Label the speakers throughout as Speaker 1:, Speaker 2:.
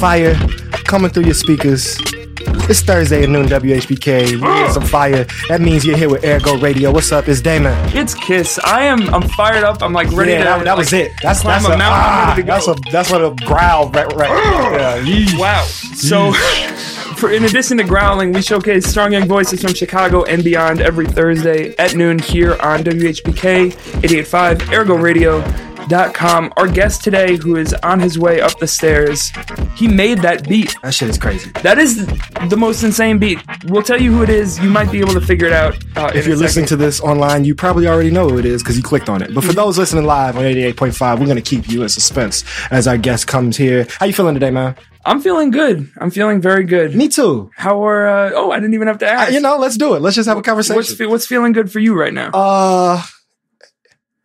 Speaker 1: fire coming through your speakers? It's Thursday at noon, WHPK. You hear some fire. That means you're here with Ergo Radio. What's up? It's Damon.
Speaker 2: It's Kiss. I am. I'm fired up. I'm like ready
Speaker 1: yeah,
Speaker 2: to.
Speaker 1: that, that was
Speaker 2: like,
Speaker 1: it. That's that's
Speaker 2: a mountain.
Speaker 1: Ah,
Speaker 2: ready to go.
Speaker 1: That's a that's what a growl right right. yeah, yeesh.
Speaker 2: Wow. So, for in addition to growling, we showcase strong young voices from Chicago and beyond every Thursday at noon here on WHPK 885 Ergo Radio. Dot com. Our guest today, who is on his way up the stairs, he made that beat.
Speaker 1: That shit is crazy.
Speaker 2: That is the most insane beat. We'll tell you who it is. You might be able to figure it out. Uh,
Speaker 1: If you're listening to this online, you probably already know who it is because you clicked on it. But for those listening live on 88.5, we're gonna keep you in suspense as our guest comes here. How you feeling today, man?
Speaker 2: I'm feeling good. I'm feeling very good.
Speaker 1: Me too.
Speaker 2: How are? Uh, oh, I didn't even have to
Speaker 1: Uh,
Speaker 2: ask.
Speaker 1: you know, let's do it. Let's just have a conversation.
Speaker 2: what's what's feeling good for you right now?
Speaker 1: Uh,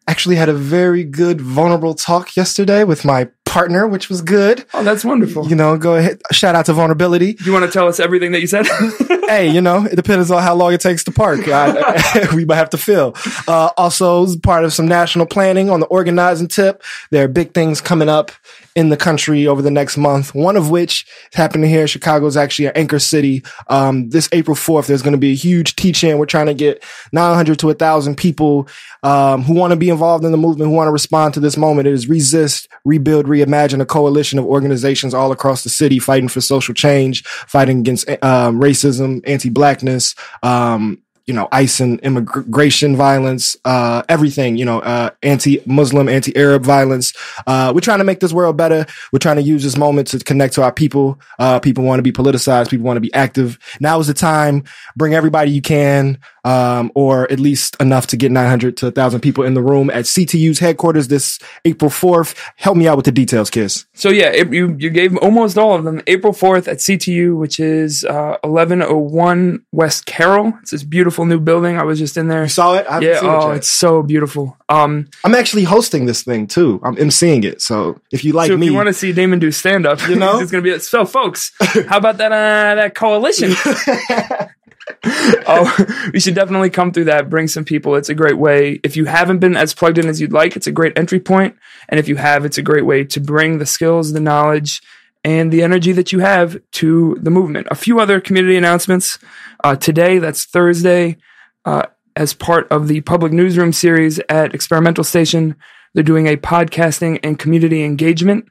Speaker 1: actually had a very good vulnerable talk yesterday with my partner, which was good.
Speaker 2: oh, that's wonderful.
Speaker 1: You know, go ahead. Shout out to vulnerability.
Speaker 2: You want to tell us everything that you said?
Speaker 1: hey, you know, it depends on how long it takes to park. I, we might have to fill. Uh, also, part of some national planning on the organizing tip, there are big things coming up in the country over the next month. One of which is happening here Chicago is actually an anchor city. Um, this April 4th, there's going to be a huge teach-in. We're trying to get 900 to 1,000 people, um, who want to be involved in the movement, who want to respond to this moment. It is resist, rebuild, reimagine a coalition of organizations all across the city fighting for social change, fighting against, um, racism, anti-blackness, um, you know, ICE and immigration violence, uh, everything, you know, uh, anti-Muslim, anti-Arab violence. Uh, we're trying to make this world better. We're trying to use this moment to connect to our people. Uh, people want to be politicized. People want to be active. Now is the time. Bring everybody you can, um, or at least enough to get 900 to 1,000 people in the room at CTU's headquarters this April 4th. Help me out with the details, Kiss.
Speaker 2: so yeah, it, you you gave almost all of them. April fourth at CTU, which is uh, eleven oh one West Carroll. It's this beautiful new building. I was just in there.
Speaker 1: You saw it?
Speaker 2: Yeah.
Speaker 1: seen it
Speaker 2: Oh,
Speaker 1: yet.
Speaker 2: it's so beautiful. Um,
Speaker 1: I'm actually hosting this thing too. I'm emceeing it. So if you like
Speaker 2: so if
Speaker 1: me,
Speaker 2: you want to see Damon do stand up,
Speaker 1: You know?
Speaker 2: it's gonna be so. Folks, how about that? Uh, that coalition. oh, we should definitely come through that. Bring some people. It's a great way. If you haven't been as plugged in as you'd like, it's a great entry point. And if you have, it's a great way to bring the skills, the knowledge, and the energy that you have to the movement. A few other community announcements uh, today. That's Thursday. Uh, as part of the public newsroom series at Experimental Station, they're doing a podcasting and community engagement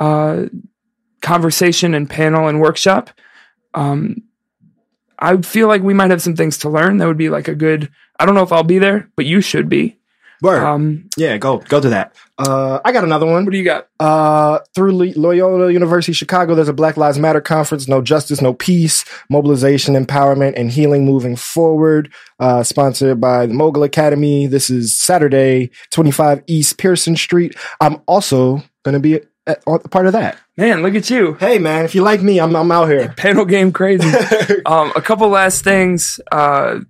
Speaker 2: uh, conversation and panel and workshop. Um, I feel like we might have some things to learn. That would be like a good. I don't know if I'll be there, but you should be.
Speaker 1: Word.
Speaker 2: Um,
Speaker 1: yeah, go go to that. Uh, I got another one.
Speaker 2: what do you got?
Speaker 1: Uh, through Lo- Loyola University Chicago, there's a Black Lives Matter conference. No justice, no peace. Mobilization, empowerment, and healing moving forward. Uh, sponsored by the Mogul Academy. This is Saturday, 25 East Pearson Street. I'm also gonna be a, a part of that.
Speaker 2: Man, look at you.
Speaker 1: Hey, man, if you like me, I'm I'm out here.
Speaker 2: Panel game crazy. um, a couple last things. Uh,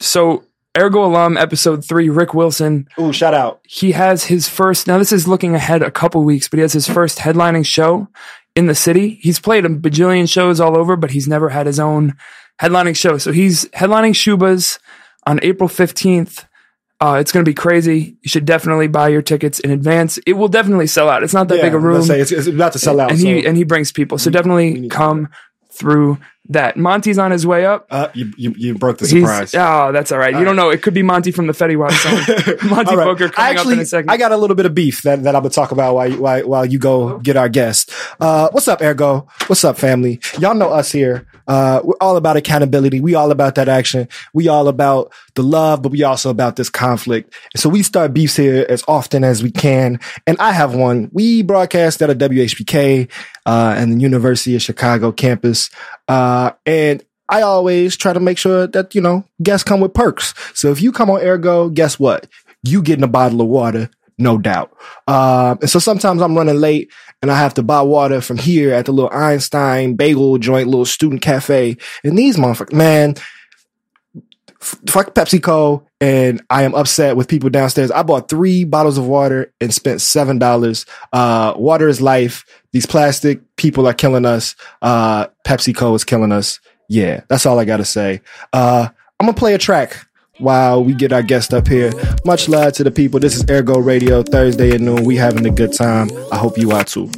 Speaker 2: so Ergo alum episode three, Rick Wilson.
Speaker 1: Ooh, shout out.
Speaker 2: he has his first now this is looking ahead a couple weeks but he has his first headlining show in the city. He's played a bajillion shows all over but he's never had his own headlining show. So he's headlining Schubas on april 15th uh, it's going to be crazy. You should definitely buy your tickets in advance. It will definitely sell out. It's not that big a room.
Speaker 1: say it's, it's about to sell out.
Speaker 2: and he
Speaker 1: so-
Speaker 2: and he brings people. So
Speaker 1: we
Speaker 2: definitely
Speaker 1: to
Speaker 2: come through that Monte's on his way up
Speaker 1: uh, you, you you broke the
Speaker 2: He's,
Speaker 1: surprise.
Speaker 2: oh, that's all right. you don't know. It could be Monty from the Fetty Wap song. Monte
Speaker 1: All right.
Speaker 2: Booker coming
Speaker 1: Actually,
Speaker 2: up in a second.
Speaker 1: I got a little bit of beef that, that I'm gonna talk about while you, while, while you go get our guest. Uh, what's up, Ergo? What's up, family? Y'all know us here. Uh, we're all about accountability. We all about that action. We all about the love, but we also about this conflict. So we start beefs here as often as we can. And I have one. We broadcast at a WHPK, uh, and the University of Chicago campus. Uh, and I always try to make sure that, you know, guests come with perks. So if you come on Ergo, guess what? You getting a bottle of water, no doubt. Um, and so sometimes I'm running late and I have to buy water from here at the little Einstein bagel joint, little student cafe. And these motherfuckers, man, fuck PepsiCo. And I am upset with people downstairs. I bought three bottles of water and spent seven dollars. Uh, water is life. These plastic people are killing us. Uh, PepsiCo is killing us. Yeah, that's all I gotta say. Uh, I'm gonna play a track while we get our guest up here. Much love to the people. This is Ergo Radio Thursday at noon. We having a good time. I hope you are too.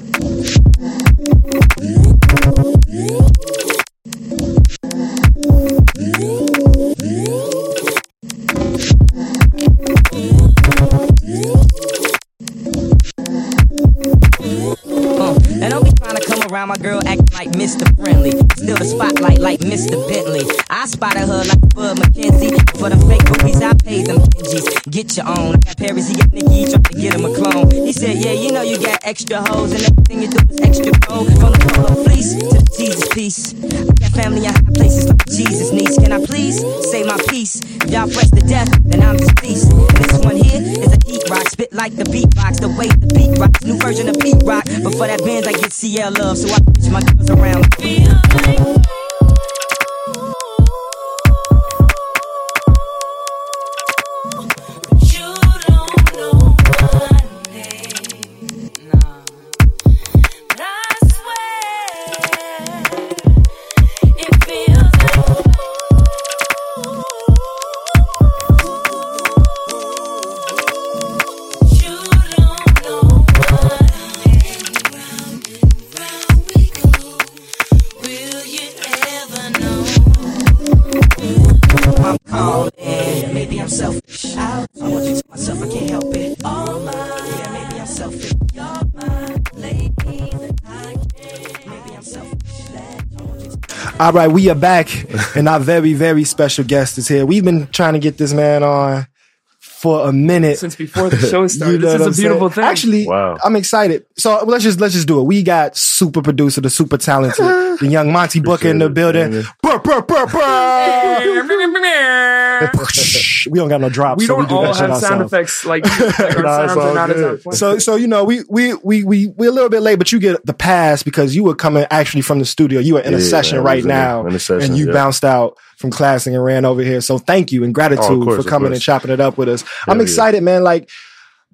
Speaker 3: Get your own. I got Paris, he got Nikki, he tried to get him a clone. He said, Yeah, you know you got extra hoes, and everything you do is extra gold. From the polo fleece to the Jesus piece. I got family in high places like Jesus niece. Can I please say my piece? Y'all fresh to death, then I'm deceased. This one here is a heat rock, spit like the beatbox, the way the beat rocks. New version of beat rock, but for that Benz I get CL love, so I push my girls around.
Speaker 1: All right, we are back, and our very, very special guest is here. We've been trying to get this man on for a minute.
Speaker 2: Since before the show started,
Speaker 1: You know
Speaker 2: this
Speaker 1: what
Speaker 2: is
Speaker 1: I'm
Speaker 2: a beautiful
Speaker 1: saying?
Speaker 2: thing.
Speaker 1: Actually,
Speaker 4: Wow.
Speaker 1: I'm excited. So let's just let's just do it. We got super producer, the super talented, the young Monte Booker in the building.
Speaker 4: man.
Speaker 1: Brr, brr, brr, brr. we don't got no drops.
Speaker 2: we
Speaker 1: so
Speaker 2: don't
Speaker 1: do
Speaker 2: all
Speaker 1: that shit
Speaker 2: have sound
Speaker 1: ourselves.
Speaker 2: effects like, like our
Speaker 4: Nah, it's
Speaker 2: sounds are not as
Speaker 4: good.
Speaker 2: on point.
Speaker 1: So, so you know, we we we we we're a little bit late, but you get the pass because you were coming actually from the studio. You were in a session right
Speaker 4: in
Speaker 1: now,
Speaker 4: in a session,
Speaker 1: and you
Speaker 4: yeah.
Speaker 1: bounced out from classing and ran over here. So, thank you and gratitude
Speaker 4: Oh, course,
Speaker 1: for coming and chopping it up with us. I'm
Speaker 4: yeah.
Speaker 1: excited, man. Like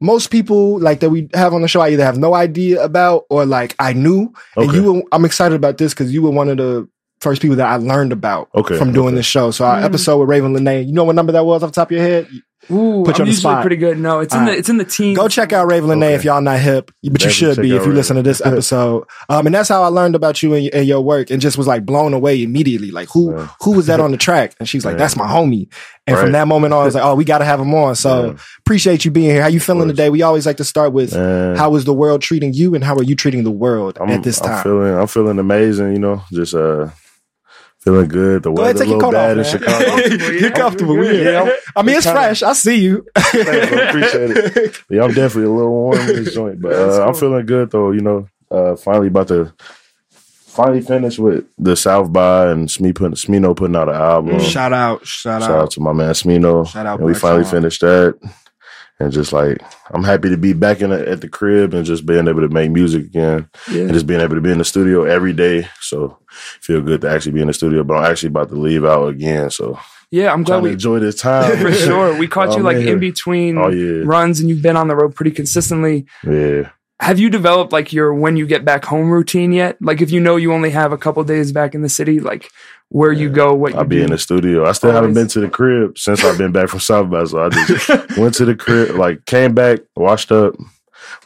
Speaker 1: most people, like that we have on the show, I either have no idea about or like I knew. And
Speaker 4: Okay.
Speaker 1: you, were, I'm excited about this because you were one of the first people that I learned about
Speaker 4: Okay,
Speaker 1: from doing
Speaker 4: okay.
Speaker 1: this show. So, our mm. episode with Ravyn Lenae, you know what number that was off the top of your head?
Speaker 2: Ooh,
Speaker 1: Put you
Speaker 2: I'm
Speaker 1: on the
Speaker 2: usually
Speaker 1: spot.
Speaker 2: pretty good. No, it's in
Speaker 1: All
Speaker 2: the
Speaker 1: right.
Speaker 2: it's in the teens.
Speaker 1: Go check out Ravyn Lenae
Speaker 4: Okay.
Speaker 1: if y'all not hip, but you should be if you
Speaker 4: Ravyn.
Speaker 1: listen to this episode. Um, and that's how I learned about you and, and your work, and just was like blown away immediately. Like who
Speaker 4: Yeah.
Speaker 1: who was that on the track? And she's like,
Speaker 4: Yeah.
Speaker 1: "That's my homie." And from that moment on, I was like, "Oh, we got to have him on." So
Speaker 4: Yeah.
Speaker 1: appreciate you being here. How you feeling today? We always like to start with
Speaker 4: Man.
Speaker 1: how is the world treating you, and how are you treating the world
Speaker 4: I'm,
Speaker 1: at this
Speaker 4: I'm
Speaker 1: time?
Speaker 4: feeling I'm feeling amazing, you know, just uh feeling good. The
Speaker 1: Go ahead,
Speaker 4: weather a
Speaker 1: take your
Speaker 4: little bad
Speaker 1: off,
Speaker 4: in. Chicago.
Speaker 1: You're comfortable. We here.
Speaker 4: Yeah, I'm-
Speaker 1: I mean, it's
Speaker 4: kinda-
Speaker 1: fresh. I see you.
Speaker 4: Thanks, bro. Appreciate it. Yeah, I'm definitely a little warm in this joint, but
Speaker 2: That's
Speaker 4: uh, I'm feeling good though. You know, uh, finally about to finally finish with the South by and Sme putting Smino putting out an album.
Speaker 1: shout out, shout,
Speaker 4: Shout out to my man Smino.
Speaker 1: Shout out
Speaker 4: And we finally
Speaker 1: Sean.
Speaker 4: finished that. And just like I'm happy to be back in the, at the crib and just being able to make music again
Speaker 2: Yeah.
Speaker 4: and just being able to be in the studio every day. So feel good to actually be in the studio. But I'm actually about to leave out again. So
Speaker 2: Yeah, I'm glad we
Speaker 4: enjoy this time.
Speaker 2: for sure we caught
Speaker 4: Oh,
Speaker 2: you like
Speaker 4: man.
Speaker 2: in between
Speaker 4: Oh, yeah.
Speaker 2: runs, and you've been on the road pretty consistently.
Speaker 4: Yeah.
Speaker 2: Have you developed like your when you get back home routine yet? Like if you know you only have a couple days back in the city, like where you go, what
Speaker 4: I'll be
Speaker 2: do.
Speaker 4: in the studio. I still haven't been to the crib since I've been back from South by. So I just went to the crib, like came back, washed up,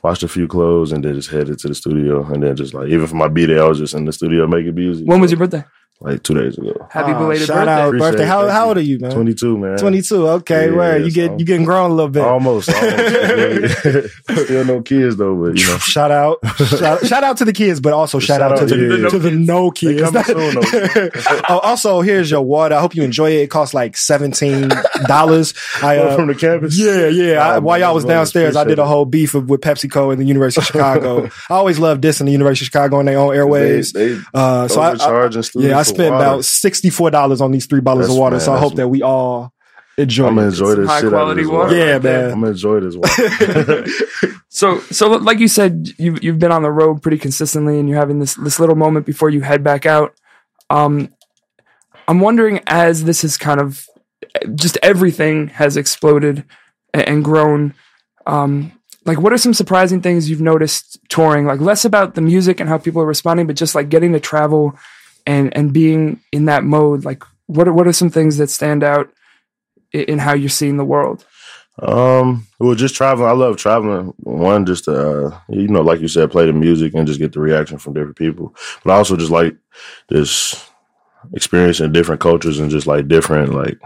Speaker 4: washed a few clothes, and then just headed to the studio. And then just like even for my B day, I was just in the studio making music.
Speaker 2: when was your birthday?
Speaker 4: Like two days ago?
Speaker 2: Happy
Speaker 1: Oh,
Speaker 2: belated
Speaker 1: shout
Speaker 2: birthday!
Speaker 1: out
Speaker 4: Appreciate
Speaker 1: birthday. How, how old are you, man?
Speaker 4: Twenty two, man.
Speaker 1: 22. Okay,
Speaker 4: Yeah,
Speaker 1: where you
Speaker 4: so
Speaker 1: get you getting grown a little bit.
Speaker 4: Almost, almost. Still no kids though, but you know.
Speaker 1: Shout out, shout, shout out to the kids, but also shout,
Speaker 4: Shout
Speaker 1: out, to
Speaker 4: out
Speaker 1: the,
Speaker 4: to the
Speaker 1: to the no kids.
Speaker 4: soon, though.
Speaker 1: oh, also, here's your water. I hope you enjoy it. It costs like seventeen dollars. I uh,
Speaker 4: from the campus.
Speaker 1: yeah, yeah. I,
Speaker 4: Oh,
Speaker 1: while y'all was downstairs, I did a whole beef with, with PepsiCo and the University of Chicago. I always love dissing the University of Chicago on their own airways.
Speaker 4: They, they
Speaker 1: Uh, so I, I,
Speaker 4: overcharging
Speaker 1: yeah, I
Speaker 4: for
Speaker 1: spent about sixty four dollars on these three bottles
Speaker 4: That's-
Speaker 1: of water.
Speaker 4: man,
Speaker 1: so I
Speaker 4: that's-
Speaker 1: hope that we all enjoy.
Speaker 4: I'm gonna
Speaker 1: it.
Speaker 4: enjoy this
Speaker 2: high
Speaker 4: shit out of
Speaker 2: quality
Speaker 4: this
Speaker 2: water.
Speaker 4: water.
Speaker 1: Yeah,
Speaker 2: right
Speaker 1: man.
Speaker 4: I'm gonna enjoy this water.
Speaker 2: So, so like you said, you've you've been on the road pretty consistently, and you're having this this little moment before you head back out. Um, I'm wondering as this is kind of just everything has exploded and, and grown. Um, like, what are some surprising things you've noticed touring? Like, less about the music and how people are responding, but just like getting to travel and and being in that mode. Like, what are, what are some things that stand out in, in how you're seeing the world?
Speaker 4: Um, well, just traveling. I love traveling. One, just to, uh, you know, like you said, play the music and just get the reaction from different people. But I also just like just experiencing different cultures and just like different, like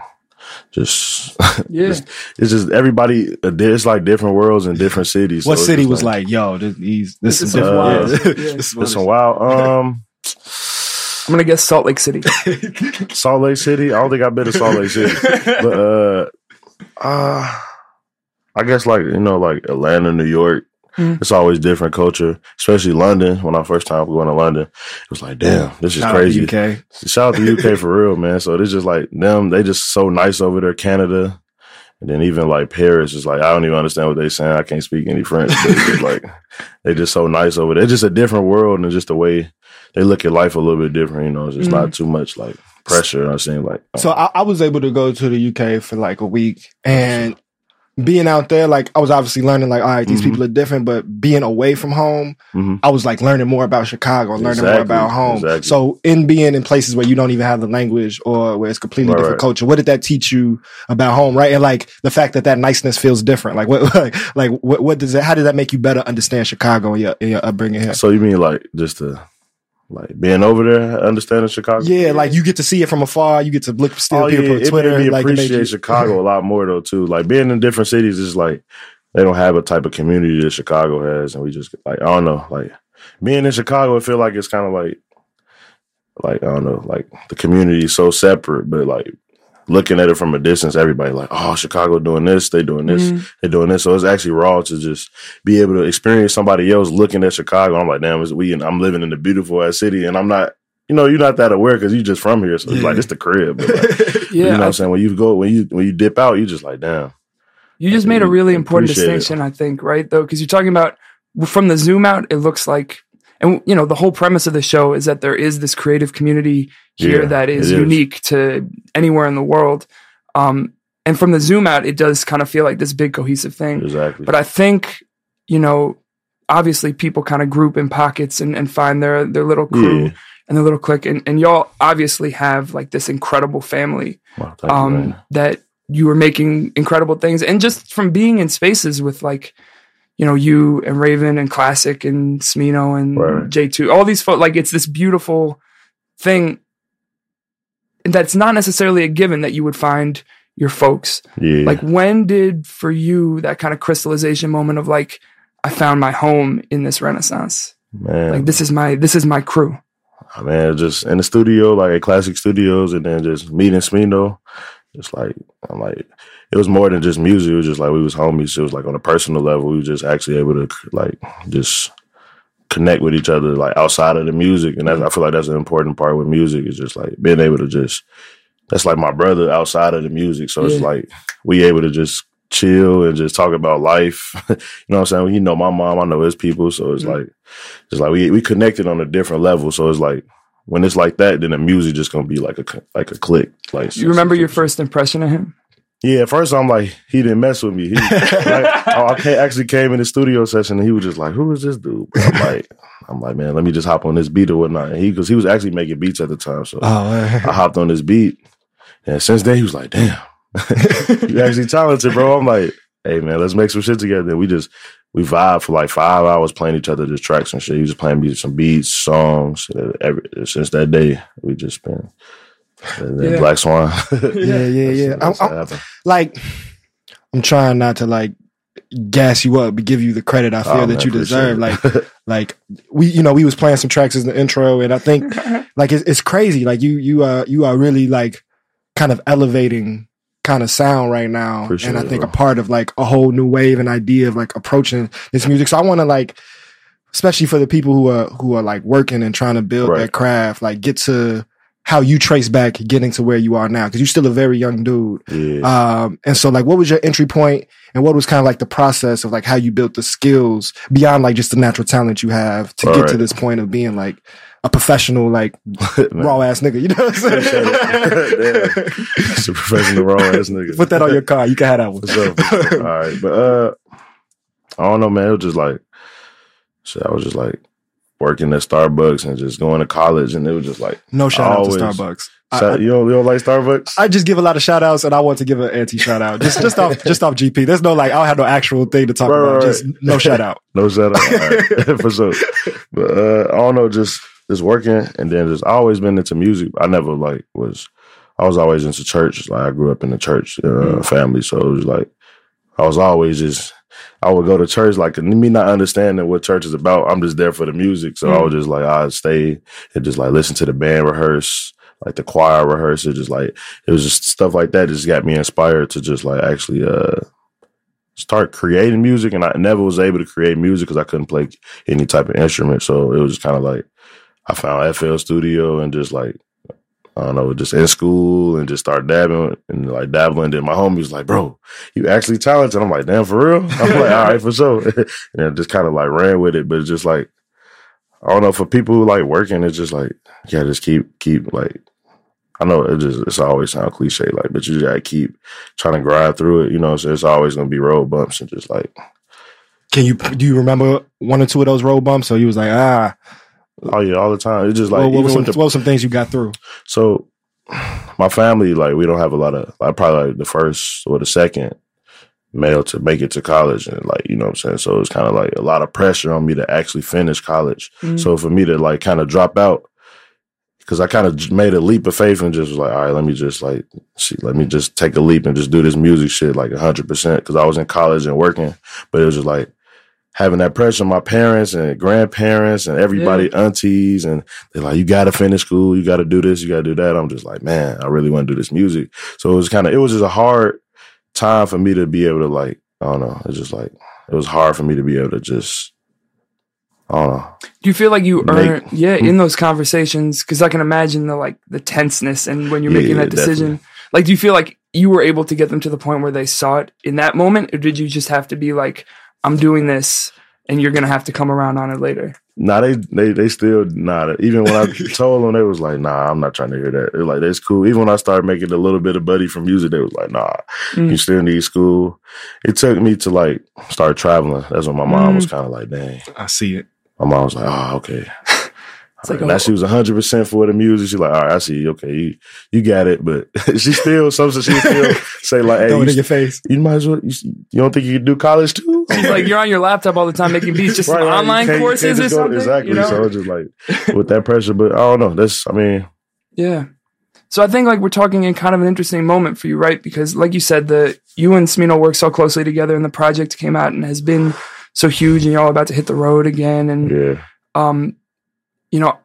Speaker 4: just
Speaker 2: Yeah.
Speaker 4: just- it's just everybody. It's like different worlds in different cities.
Speaker 1: What
Speaker 4: So
Speaker 1: city was like, yo, this, these, this,
Speaker 2: This
Speaker 1: is
Speaker 2: is some
Speaker 1: different.
Speaker 2: wild-
Speaker 1: Yeah.
Speaker 2: yeah.
Speaker 1: This is
Speaker 4: some wild. Um,
Speaker 2: I'm gonna guess Salt Lake City.
Speaker 4: Salt Lake City. I don't think I've been to Salt Lake City, but uh, uh, I guess like you know, like Atlanta, New York.
Speaker 2: Mhm.
Speaker 4: It's always different culture, especially London. When I first time going to London, it was like, damn, this is
Speaker 1: Shout out to
Speaker 4: crazy.
Speaker 1: UK.
Speaker 4: Shout out to the UK for real, man. So it's just like them. They just so nice over there. Canada, and then even like Paris is like I don't even understand what they saying. I can't speak any French. But just like they just so nice over there. It's just a different world and just the way they look at life a little bit different. You know, it's just not too much like pressure. I'm saying like
Speaker 1: So I, I was able to go to the UK for like a week and being out there, like I was obviously learning like, all right, these
Speaker 4: Mhm.
Speaker 1: people are different, but being away from home,
Speaker 4: Mhm.
Speaker 1: I was like learning more about Chicago, learning more about home.
Speaker 4: exactly.
Speaker 1: So in being in places where you don't even have the language or where it's completely
Speaker 4: Right,
Speaker 1: different
Speaker 4: right.
Speaker 1: culture, what did that teach you about home? Right. And like the fact that that niceness feels different. Like what, like, like what, what does it, how does that make you better understand Chicago and your, and your upbringing here?
Speaker 4: So you mean like just to like being over there, understanding Chicago?
Speaker 1: Yeah, like you get to see it from afar. You get to look, steal
Speaker 4: oh,
Speaker 1: people
Speaker 4: yeah,
Speaker 1: on
Speaker 4: it
Speaker 1: Twitter.
Speaker 4: made me
Speaker 1: like,
Speaker 4: appreciate
Speaker 1: you-
Speaker 4: Chicago a lot more though too. Like being in different cities is like they don't have a type of community that Chicago has, and we just like I don't know, like being in Chicago, I feel like it's kind of like like I don't know, like the community is so separate, but like looking at it from a distance, everybody like, oh, Chicago doing this, they doing this,
Speaker 2: Mhm.
Speaker 4: they doing this. So it's actually raw to just be able to experience somebody else looking at Chicago. I'm like, damn, it's we and I'm living in the beautiful ass city, and I'm not. You know, you're not that aware because you just from here, so it's
Speaker 1: Yeah.
Speaker 4: like it's the crib. But like,
Speaker 2: Yeah,
Speaker 4: you know what
Speaker 2: I-
Speaker 4: I'm saying? When you go, when you when you dip out, you just like, damn.
Speaker 2: You just made a really important
Speaker 4: Appreciate it.
Speaker 2: distinction, I think, right? Though, because you're talking about from the zoom out, it looks like, and you know, the whole premise of the show is that there is this creative community here
Speaker 4: Yeah,
Speaker 2: that is,
Speaker 4: is.
Speaker 2: unique to anywhere in the world. Um, and from the zoom out, it does kind of feel like this big cohesive thing.
Speaker 4: Exactly.
Speaker 2: But I think, you know, obviously people kind of group in pockets and, and find their their little crew
Speaker 4: Yeah.
Speaker 2: and their little clique, and, and y'all obviously have like this incredible family
Speaker 4: Wow, thank you,
Speaker 2: um, that you were making incredible things, and just from being in spaces with like, you know, you and Ravyn and Classic and Smino and
Speaker 4: Right.
Speaker 2: J two, all these folks, like it's this beautiful thing. And that's not necessarily a given that you would find your folks.
Speaker 4: Yeah.
Speaker 2: Like, when did for you that kind of crystallization moment of like, I found my home in this renaissance?
Speaker 4: man.
Speaker 2: Like, this is my this is my crew.
Speaker 4: I mean, just in the studio, like at Classick Studios, and then just meeting Smino. Just like I'm like, it was more than just music. It was just like we was homies. It was like on a personal level. We were just actually able to like just connect with each other, like outside of the music. And that's, I feel like that's an important part with music. Is just like being able to just. That's like my brother outside of the music. So it's like we able to just chill and just talk about life. you know what I'm saying? You know my mom, I know his people. So it's
Speaker 2: Mhm.
Speaker 4: like it's like we we connected on a different level. So it's like when it's like that, then the music just gonna be like a c- like a click. Like
Speaker 2: You remember your first impression of him?
Speaker 4: Yeah, at first I'm like he didn't mess with me. He like, oh, I actually came in the studio session and he was just like, "Who is this dude?" But I'm like, I'm like, man, let me just hop on this beat or whatnot. And he because he was actually making beats at the time, so
Speaker 1: Oh,
Speaker 4: I hopped on this beat, and since then he was like, "Damn, you actually talented, bro." I'm like, "Hey, man, let's make some shit together." And we just we vibe for like five hours playing each other just tracks and shit. He was playing me some beats, songs. Every, since that day, we just been. And then
Speaker 2: Yeah.
Speaker 4: Black Swan.
Speaker 1: yeah, yeah, yeah. I'm, I'm- like, I'm trying not to like gas you up, but give you the credit I feel
Speaker 4: Oh,
Speaker 1: that
Speaker 4: man,
Speaker 1: you deserve.
Speaker 4: appreciate
Speaker 1: Like, like we, you know, we was playing some tracks as the intro, and I think like it's, it's crazy. Like you, you are, you are really like kind of elevating kind of sound right now,
Speaker 4: Appreciate
Speaker 1: and I think
Speaker 4: bro.
Speaker 1: a part of like a whole new wave and idea of like approaching this music. So I want to like, especially for the people who are who are like working and trying to build
Speaker 4: Right.
Speaker 1: their craft, like get to how you trace back getting to where you are now because you're still a very young dude.
Speaker 4: yeah.
Speaker 1: Um, and so like, what was your entry point and what was kind of like the process of like how you built the skills beyond like just the natural talent you have to
Speaker 4: All
Speaker 1: get
Speaker 4: right.
Speaker 1: to this point of being like a professional, like raw ass nigga, you know what I'm saying?
Speaker 4: A professional raw ass nigga.
Speaker 1: Put that on your car. You can have that one.
Speaker 4: What's up? All right, but uh, I don't know, man. It was just like, shit. I was just like working at Starbucks and just going to college, and it was just like
Speaker 1: No shout out to Starbucks.
Speaker 4: Shout- you, don't, you don't like Starbucks?
Speaker 1: I just give a lot of shout outs and I want to give an anti shout out. Just just off just off GP. There's no like I don't have no actual thing to talk
Speaker 4: Right,
Speaker 1: about.
Speaker 4: right,
Speaker 1: Just no shout out.
Speaker 4: No shout out. Right. For sure. But uh, I don't know, just just working and then just always been into music. I never like was I was always into church. Like I grew up in the church uh, family, so it was like I was always just I would go to church like me not understanding what church is about. I'm just there for the music, so I was just like I'd stay and just like listen to the band rehearse, like the choir rehearse. It just like it was just stuff like that. Just got me inspired to just like actually uh start creating music. And I never was able to create music because I couldn't play any type of instrument. So it was just kind of like I found FL Studio and just like I don't know, just in school and just start dabbing and like dabbling. Then my homie was like, "Bro, you actually talented." I'm like, "Damn, for real?" I'm like, "All right, for sure." and I just kind of like ran with it, but it's just like I don't know for people who like working, it's just like yeah, just keep keep like. I know it just it's always sound cliche like, but you just gotta keep trying to grind through it. You know, so it's always gonna be road bumps and just like
Speaker 1: Can you do you remember one or two of those road bumps? So you was like, ah,
Speaker 4: oh yeah, all the time. It's just like
Speaker 1: well, what,
Speaker 4: even
Speaker 1: were some,
Speaker 4: the
Speaker 1: what were some things you got through?
Speaker 4: So my family, like, we don't have a lot of like probably like the first or the second male to make it to college and like, you know what I'm saying? So it's kind of like a lot of pressure on me to actually finish college. Mm. So for me to like kind of drop out, because I kind of made a leap of faith and just was like, all right, let me just like, see, let me just take a leap and just do this music shit like 100% because I was in college and working, but it was just like, having that pressure on my parents and grandparents and everybody, aunties, and they're like, you got to finish school, you got to do this, you got to do that. I'm just like, man, I really want to do this music. So it was kind of, it was just a hard time for me to be able to like, I don't know, it's just like, it was hard for me to be able to just, I don't know.
Speaker 2: Do you feel like you
Speaker 4: Make-
Speaker 2: earn, yeah, in hmm? those conversations? Because I can imagine the like the tenseness and when you're
Speaker 4: Yeah,
Speaker 2: making
Speaker 4: yeah,
Speaker 2: that decision. Like, do you feel like you were able to get them to the point where they saw it in that moment, or did you just have to be like, "I'm doing this," and you're gonna have to come around on it later?
Speaker 4: Nah, they they they still not. Even when I told them, they was like, "Nah, I'm not trying to hear that." They're like, "That's cool." Even when I started making a little bit of buddy from music, they was like, "Nah,
Speaker 2: Mm.
Speaker 4: you still need school." It took me to like start traveling. That's when my mom
Speaker 2: Mm.
Speaker 4: was kind of like, "Dang."
Speaker 1: I see it.
Speaker 4: My mom was like, "Oh, okay."
Speaker 2: It's like,
Speaker 4: now
Speaker 2: oh,
Speaker 4: she was hundred percent for the music. She's like, "All right, I see. Okay, you you got it." But she still, some she still say like, "Hey,
Speaker 1: Throw it in
Speaker 4: you,
Speaker 1: your face.
Speaker 4: you might as well. You, you don't think you could do college too?"
Speaker 2: She's like, you're on your laptop all the time making beats, just
Speaker 4: Right, right.
Speaker 2: Online courses or something.
Speaker 4: Exactly.
Speaker 2: You know?
Speaker 4: So just like with that pressure, but I don't know. That's I mean,
Speaker 2: Yeah. So I think like we're talking in kind of an interesting moment for you, right? Because like you said, the you and Smino work so closely together and the project came out and has been so huge and you're all about to hit the road again. And
Speaker 4: yeah,
Speaker 2: um, you know,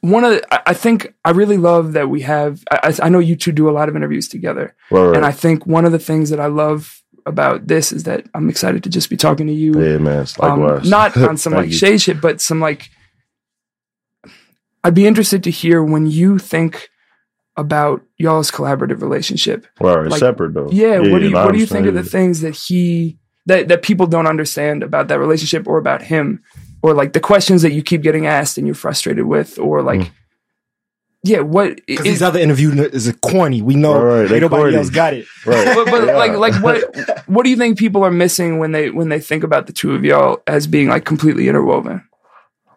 Speaker 2: one of the, I- think I really love that we have I, I know you two do a lot of interviews together.
Speaker 4: right, right.
Speaker 2: And I think one of the things that I love about this is that I'm excited to just be talking to you
Speaker 4: yeah, man.
Speaker 2: Um,
Speaker 4: likewise.
Speaker 2: not on some like shade shit, but some like. I'd be interested to hear when you think about y'all's collaborative relationship.
Speaker 4: Right, right.
Speaker 2: like-
Speaker 4: separate though.
Speaker 2: Yeah, what do you what do you think of the things that he that that people don't understand about that relationship or about him, or like the questions that you keep getting asked and you're frustrated with, or like,
Speaker 4: Mm.
Speaker 2: yeah, what
Speaker 1: Because these other interviews is a corny. We know
Speaker 4: Right, right. They
Speaker 1: ain't nobody
Speaker 4: corny.
Speaker 1: else got it.
Speaker 4: Right.
Speaker 2: but, but
Speaker 4: Yeah.
Speaker 2: like like what what do you think people are missing when they when they think about the two of y'all as being like completely interwoven?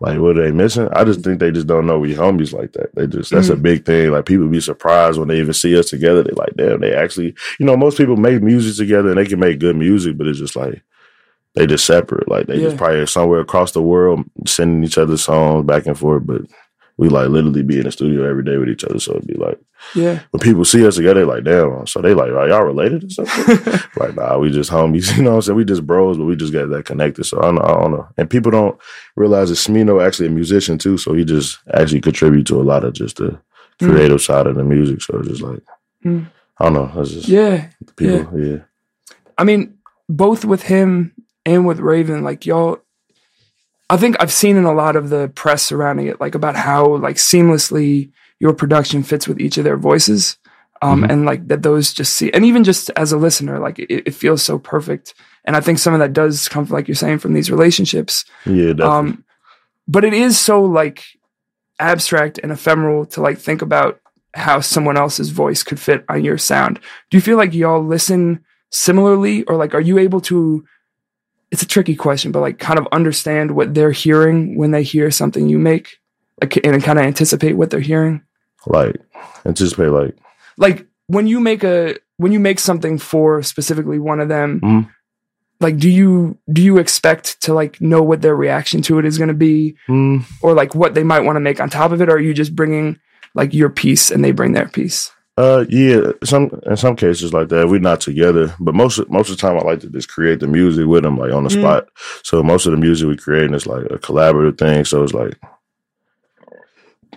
Speaker 4: Like, what are they missing? I just think they just don't know we homies like that. They just, that's a
Speaker 2: Mm.
Speaker 4: big thing. Like, people be surprised when they even see us together. They like, damn, they actually, you know, most people make music together and they can make good music, but it's just like, they just separate. Like, they
Speaker 2: Yeah.
Speaker 4: just probably somewhere across the world sending each other songs back and forth, but we like literally be in the studio every day with each other. So it'd be like,
Speaker 2: Yeah.
Speaker 4: when people see us together, they like, damn. So they like, are y'all related or something? like, nah, we just homies. You know what I'm saying? We just bros, but we just got that connected. So I don't, know, I don't know. And people don't realize that Smino actually a musician too. So he just actually contribute to a lot of just the creative side of the music. So it's just like,
Speaker 2: Mm.
Speaker 4: I don't know. That's just
Speaker 2: Yeah.
Speaker 4: people. Yeah.
Speaker 2: I mean, both with him and with Ravyn, like y'all, I think I've seen in a lot of the press surrounding it, like about how like seamlessly your production fits with each of their voices. Um,
Speaker 4: Mhm.
Speaker 2: and like that those just see, and even just as a listener, like it, it feels so perfect. And I think some of that does come, from, like you're saying, from these relationships.
Speaker 4: Yeah. Definitely.
Speaker 2: Um, but it is so like abstract and ephemeral to like think about how someone else's voice could fit on your sound. Do you feel like y'all listen similarly or like are you able to it's a tricky question, but like kind of understand what they're hearing when they hear something you make? Like and kind of anticipate what they're hearing?
Speaker 4: like anticipate like
Speaker 2: like when you make a when you make something for specifically one of them
Speaker 4: Mhm.
Speaker 2: like do you do you expect to like know what their reaction to it is going to be
Speaker 4: mm,
Speaker 2: or like what they might want to make on top of it or are you just bringing like your piece and they bring their piece
Speaker 4: uh yeah some in some cases like that we're not together but most of, most of the time I like to just create the music with them like on the
Speaker 2: Mm.
Speaker 4: spot so most of the music we creating is like a collaborative thing so it's like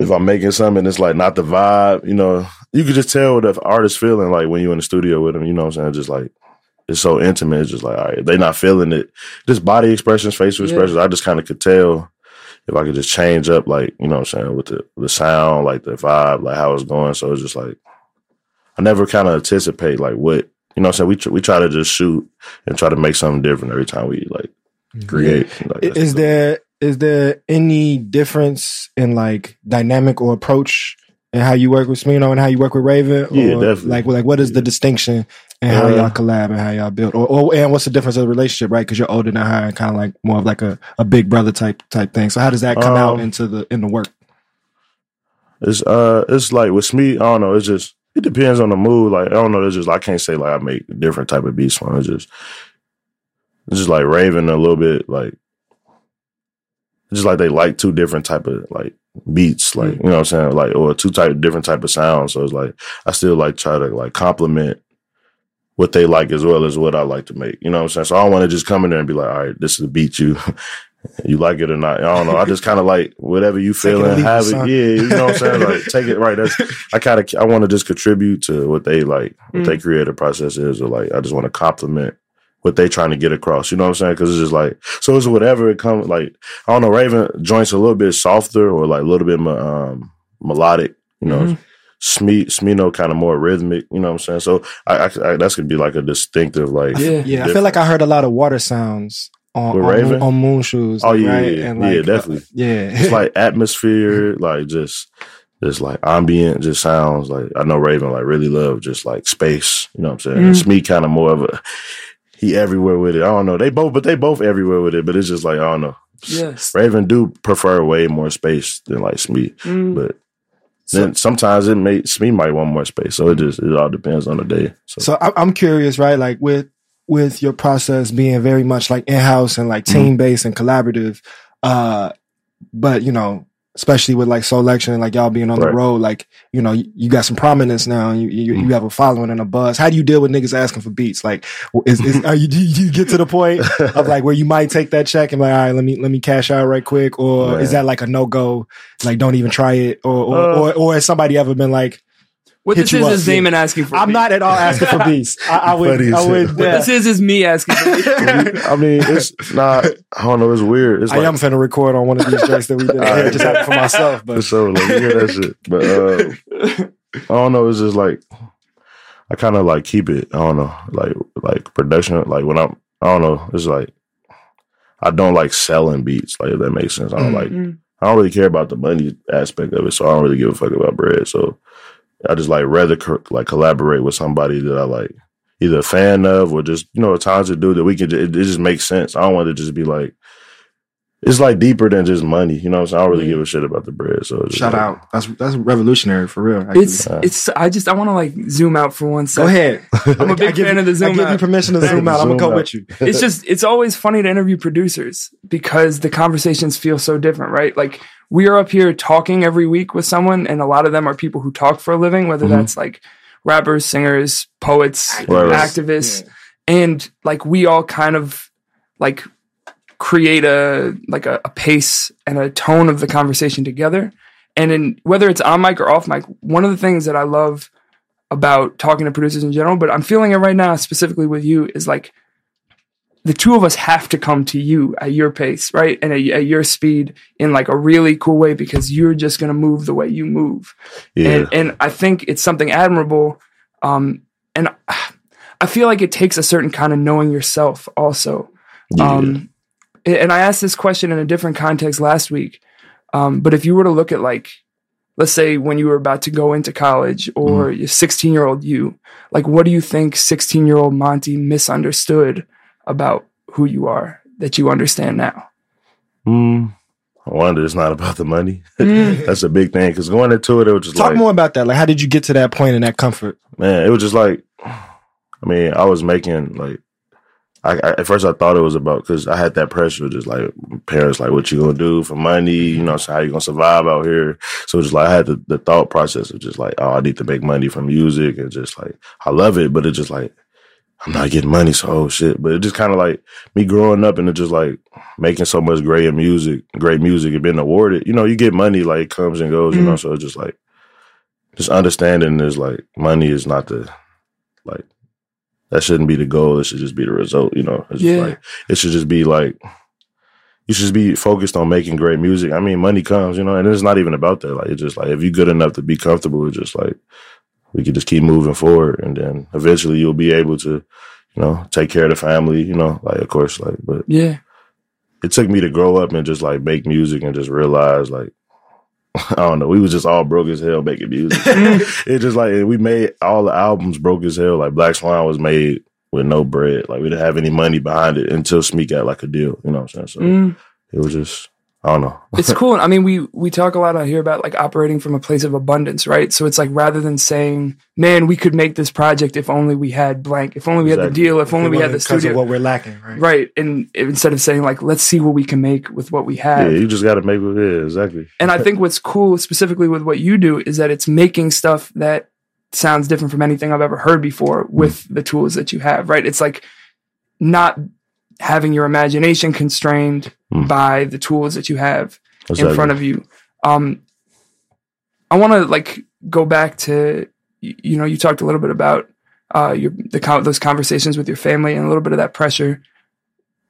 Speaker 4: if I'm making something it's like not the vibe you know you could just tell what the artist feeling like when you're in the studio with them you know what I'm saying just like it's so intimate it's just like all right they not feeling it just body expressions facial
Speaker 2: Yeah.
Speaker 4: expressions I just kind of could tell if I could just change up, like, you know what I'm saying, with the, the sound, like the vibe, like how it's going. So it's just like, I never kind of anticipate like what, you know what I'm saying? We, tr- we try to just shoot and try to make something different every time we like create. Like, that's
Speaker 1: Is
Speaker 4: the-
Speaker 1: there is there any difference in like dynamic or approach in how you work with Smino and how you work with Ravyn?
Speaker 4: Yeah, definitely.
Speaker 1: Like like what is the distinction and how
Speaker 4: Uh,
Speaker 1: y'all collab and how y'all build? Or, or and what's the difference of the relationship, right? Because you're older than her and kind of like more of like a, a big brother type type thing. So how does that come out
Speaker 4: Um,
Speaker 1: into the in the work?
Speaker 4: It's, uh, it's like with me, I don't know, it's just, it depends on the mood. Like, I don't know, it's just, I can't say like I make different type of beats for them. It's just, it's just like raving a little bit, like, it's just like they like two different type of like beats, like, mm. you know what I'm saying? Like, or two type, different type of sounds. So it's like, I still like try to like compliment what they like as well as what I like to make. You know what I'm saying? So I don't want to just come in there and be like, all right, this is the beat you. You like it or not? I don't know. I just kind of like whatever you
Speaker 1: Take
Speaker 4: feel and have it. Yeah, you know what I'm saying. Like take it right. That's I kind of I want to just contribute to what they like, what
Speaker 2: Mm.
Speaker 4: their creative process is, or like I just want to compliment what they trying to get across. You know what I'm saying? Because it's just like so it's whatever it comes. Like I don't know, Ravyn joints a little bit softer or like a little bit mo- um, melodic. You know,
Speaker 2: Mhm.
Speaker 4: Sme Smino kind of more rhythmic. You know what I'm saying? So I, I, I that's gonna be like a distinctive like
Speaker 2: yeah
Speaker 1: Yeah, I feel like I heard a lot of water sounds on on, on Moon Shoes.
Speaker 4: Oh, yeah,
Speaker 1: right?
Speaker 4: yeah,
Speaker 1: And
Speaker 4: yeah,
Speaker 1: like, uh,
Speaker 4: definitely.
Speaker 1: yeah,
Speaker 4: it's like atmosphere, like just just like ambient, just sounds like I know Ravyn like really love just like space. You know what I'm saying?
Speaker 2: Mm.
Speaker 4: It's me kind of more of a he everywhere with it. I don't know. They both, but they both everywhere with it. But it's just like I don't know.
Speaker 2: yes
Speaker 4: Ravyn do prefer way more space than like Smee,
Speaker 2: Mm.
Speaker 4: but then sometimes it may Smee might want more space. So it just it all depends on the day. So,
Speaker 1: So I'm curious, right? Like with with your process being very much like in house and like
Speaker 4: Mm-hmm.
Speaker 1: team based and collaborative, uh, but you know, especially with like selection and like y'all being on the road, like you know, you, you got some prominence now, and you you,
Speaker 4: Mm-hmm.
Speaker 1: you have a following and a buzz. How do you deal with niggas asking for beats? Like, is, is are you do you get to the point of like where you might take that check and like, all right, let me let me cash out right quick, or
Speaker 4: Man.
Speaker 1: is that like a no go? Like, don't even try it, or or,
Speaker 4: Uh,
Speaker 1: or or has somebody ever been like?
Speaker 2: What
Speaker 1: hit
Speaker 2: this
Speaker 1: you
Speaker 2: is
Speaker 1: up,
Speaker 2: is
Speaker 1: yeah.
Speaker 2: Damon asking for
Speaker 1: I'm
Speaker 2: beats.
Speaker 1: not at all asking for beats. I, I would,
Speaker 4: Funny
Speaker 1: I would.
Speaker 4: hell.
Speaker 2: what this is is me asking for beats.
Speaker 4: I mean, it's not. I don't know. It's weird. It's
Speaker 1: I
Speaker 4: like,
Speaker 1: am finna record on one of these joints that we did.
Speaker 4: Alright.
Speaker 1: It just happened for myself, but
Speaker 4: sure, like you hear that shit. But uh, I don't know. It's just like I kind of like keep it. I don't know, like like production. Like when I'm, I don't know. It's like I don't like selling beats. Like if that makes sense. I don't
Speaker 1: Mm.
Speaker 4: like.
Speaker 2: Mm.
Speaker 4: I don't really care about the money aspect of it. So I don't really give a fuck about bread. So I just like rather co- like collaborate with somebody that I like. Either a fan of or just you know a talented dude that we can. It, it just makes sense. I don't want to just be like. It's like deeper than just money, you know. what I'm saying? I don't really give a shit about the bread. So it's
Speaker 1: shout
Speaker 4: like-
Speaker 1: out. That's that's revolutionary for real. actually.
Speaker 2: It's
Speaker 4: Yeah.
Speaker 2: it's. I just I want to like zoom out for one second.
Speaker 1: go ahead.
Speaker 2: I'm a big
Speaker 1: give
Speaker 2: fan
Speaker 1: you,
Speaker 2: of the zoom.
Speaker 1: I
Speaker 2: zoom
Speaker 1: give you permission to zoom out. I'm gonna
Speaker 4: Zoom
Speaker 1: go
Speaker 4: out.
Speaker 1: with you.
Speaker 2: it's just it's always funny to interview producers because the conversations feel so different, right? Like we are up here talking every week with someone, and a lot of them are people who talk for a living, whether
Speaker 4: Mhm.
Speaker 2: that's like rappers, singers, poets,
Speaker 4: Right, right.
Speaker 2: activists, and like we all kind of like create a like a, a pace and a tone of the conversation together. And in whether it's on mic or off mic, one of the things that I love about talking to producers in general, but I'm feeling it right now specifically with you is like the two of us have to come to you at your pace, right? And at, at your speed in like a really cool way because you're just going to move the way you move.
Speaker 4: Yeah.
Speaker 2: And, and I think it's something admirable. Um, and I feel like it takes a certain kind of knowing yourself also.
Speaker 4: yeah.
Speaker 2: Um, and I asked this question in a different context last week. Um, but if you were to look at like, let's say when you were about to go into college or
Speaker 4: Mm-hmm.
Speaker 2: your 16 year old you, like, what do you think 16 year old Monte misunderstood about who you are that you understand now?
Speaker 4: Mm, I wonder it's not about the money. That's a big thing because going into it, it was just
Speaker 1: Talk
Speaker 4: like
Speaker 1: more about that. Like, how did you get to that point in that comfort?
Speaker 4: man, it was just like, I mean, I was making like, I, I at first I thought it was about because I had that pressure, just like parents, like, what you gonna do for money? You know, so how you gonna survive out here? So it's just like I had the, the thought process of just like, oh, I need to make money from music, and just like I love it, but it's just like I'm not getting money, so oh shit. But it just kind of like me growing up and it just like making so much great music, great music, and being awarded. You know, you get money like it comes and goes. You know, mm-hmm. so it's just like just understanding is like money is not the like that shouldn't be the goal. It should just be the result. You know, it's just
Speaker 2: Yeah.
Speaker 4: like it should just be like you should just be focused on making great music. I mean, money comes, you know, and it's not even about that. Like it's just like if you're good enough to be comfortable, it's just like we could just keep moving forward, and then eventually you'll be able to, you know, take care of the family. You know, like of course, like but
Speaker 2: Yeah.
Speaker 4: it took me to grow up and just like make music and just realize like I don't know, we was just all broke as hell making music. it just like we made all the albums broke as hell. Like Black Swan was made with no bread. Like we didn't have any money behind it until Smeek got like a deal. You know what I'm saying? So
Speaker 2: Mm.
Speaker 4: it was just I don't know.
Speaker 2: it's cool. I mean, we we talk a lot out here about like operating from a place of abundance, right? So it's like rather than saying, "Man, we could make this project if only we had blank, if only we had the deal, if only we had the
Speaker 1: Because of
Speaker 2: studio."
Speaker 1: what we're lacking, right?
Speaker 2: Right, and instead of saying like, "Let's see what we can make with what we have,"
Speaker 4: yeah,
Speaker 2: have,"
Speaker 4: you just gotta make it yeah, exactly.
Speaker 2: and I think what's cool specifically with what you do is that it's making stuff that sounds different from anything I've ever heard before with hmm. the tools that you have, right? It's like not having your imagination constrained
Speaker 4: Mm.
Speaker 2: by the tools that you have in front of you. Um, I want to like go back to you know you talked a little bit about uh your the those conversations with your family and a little bit of that pressure.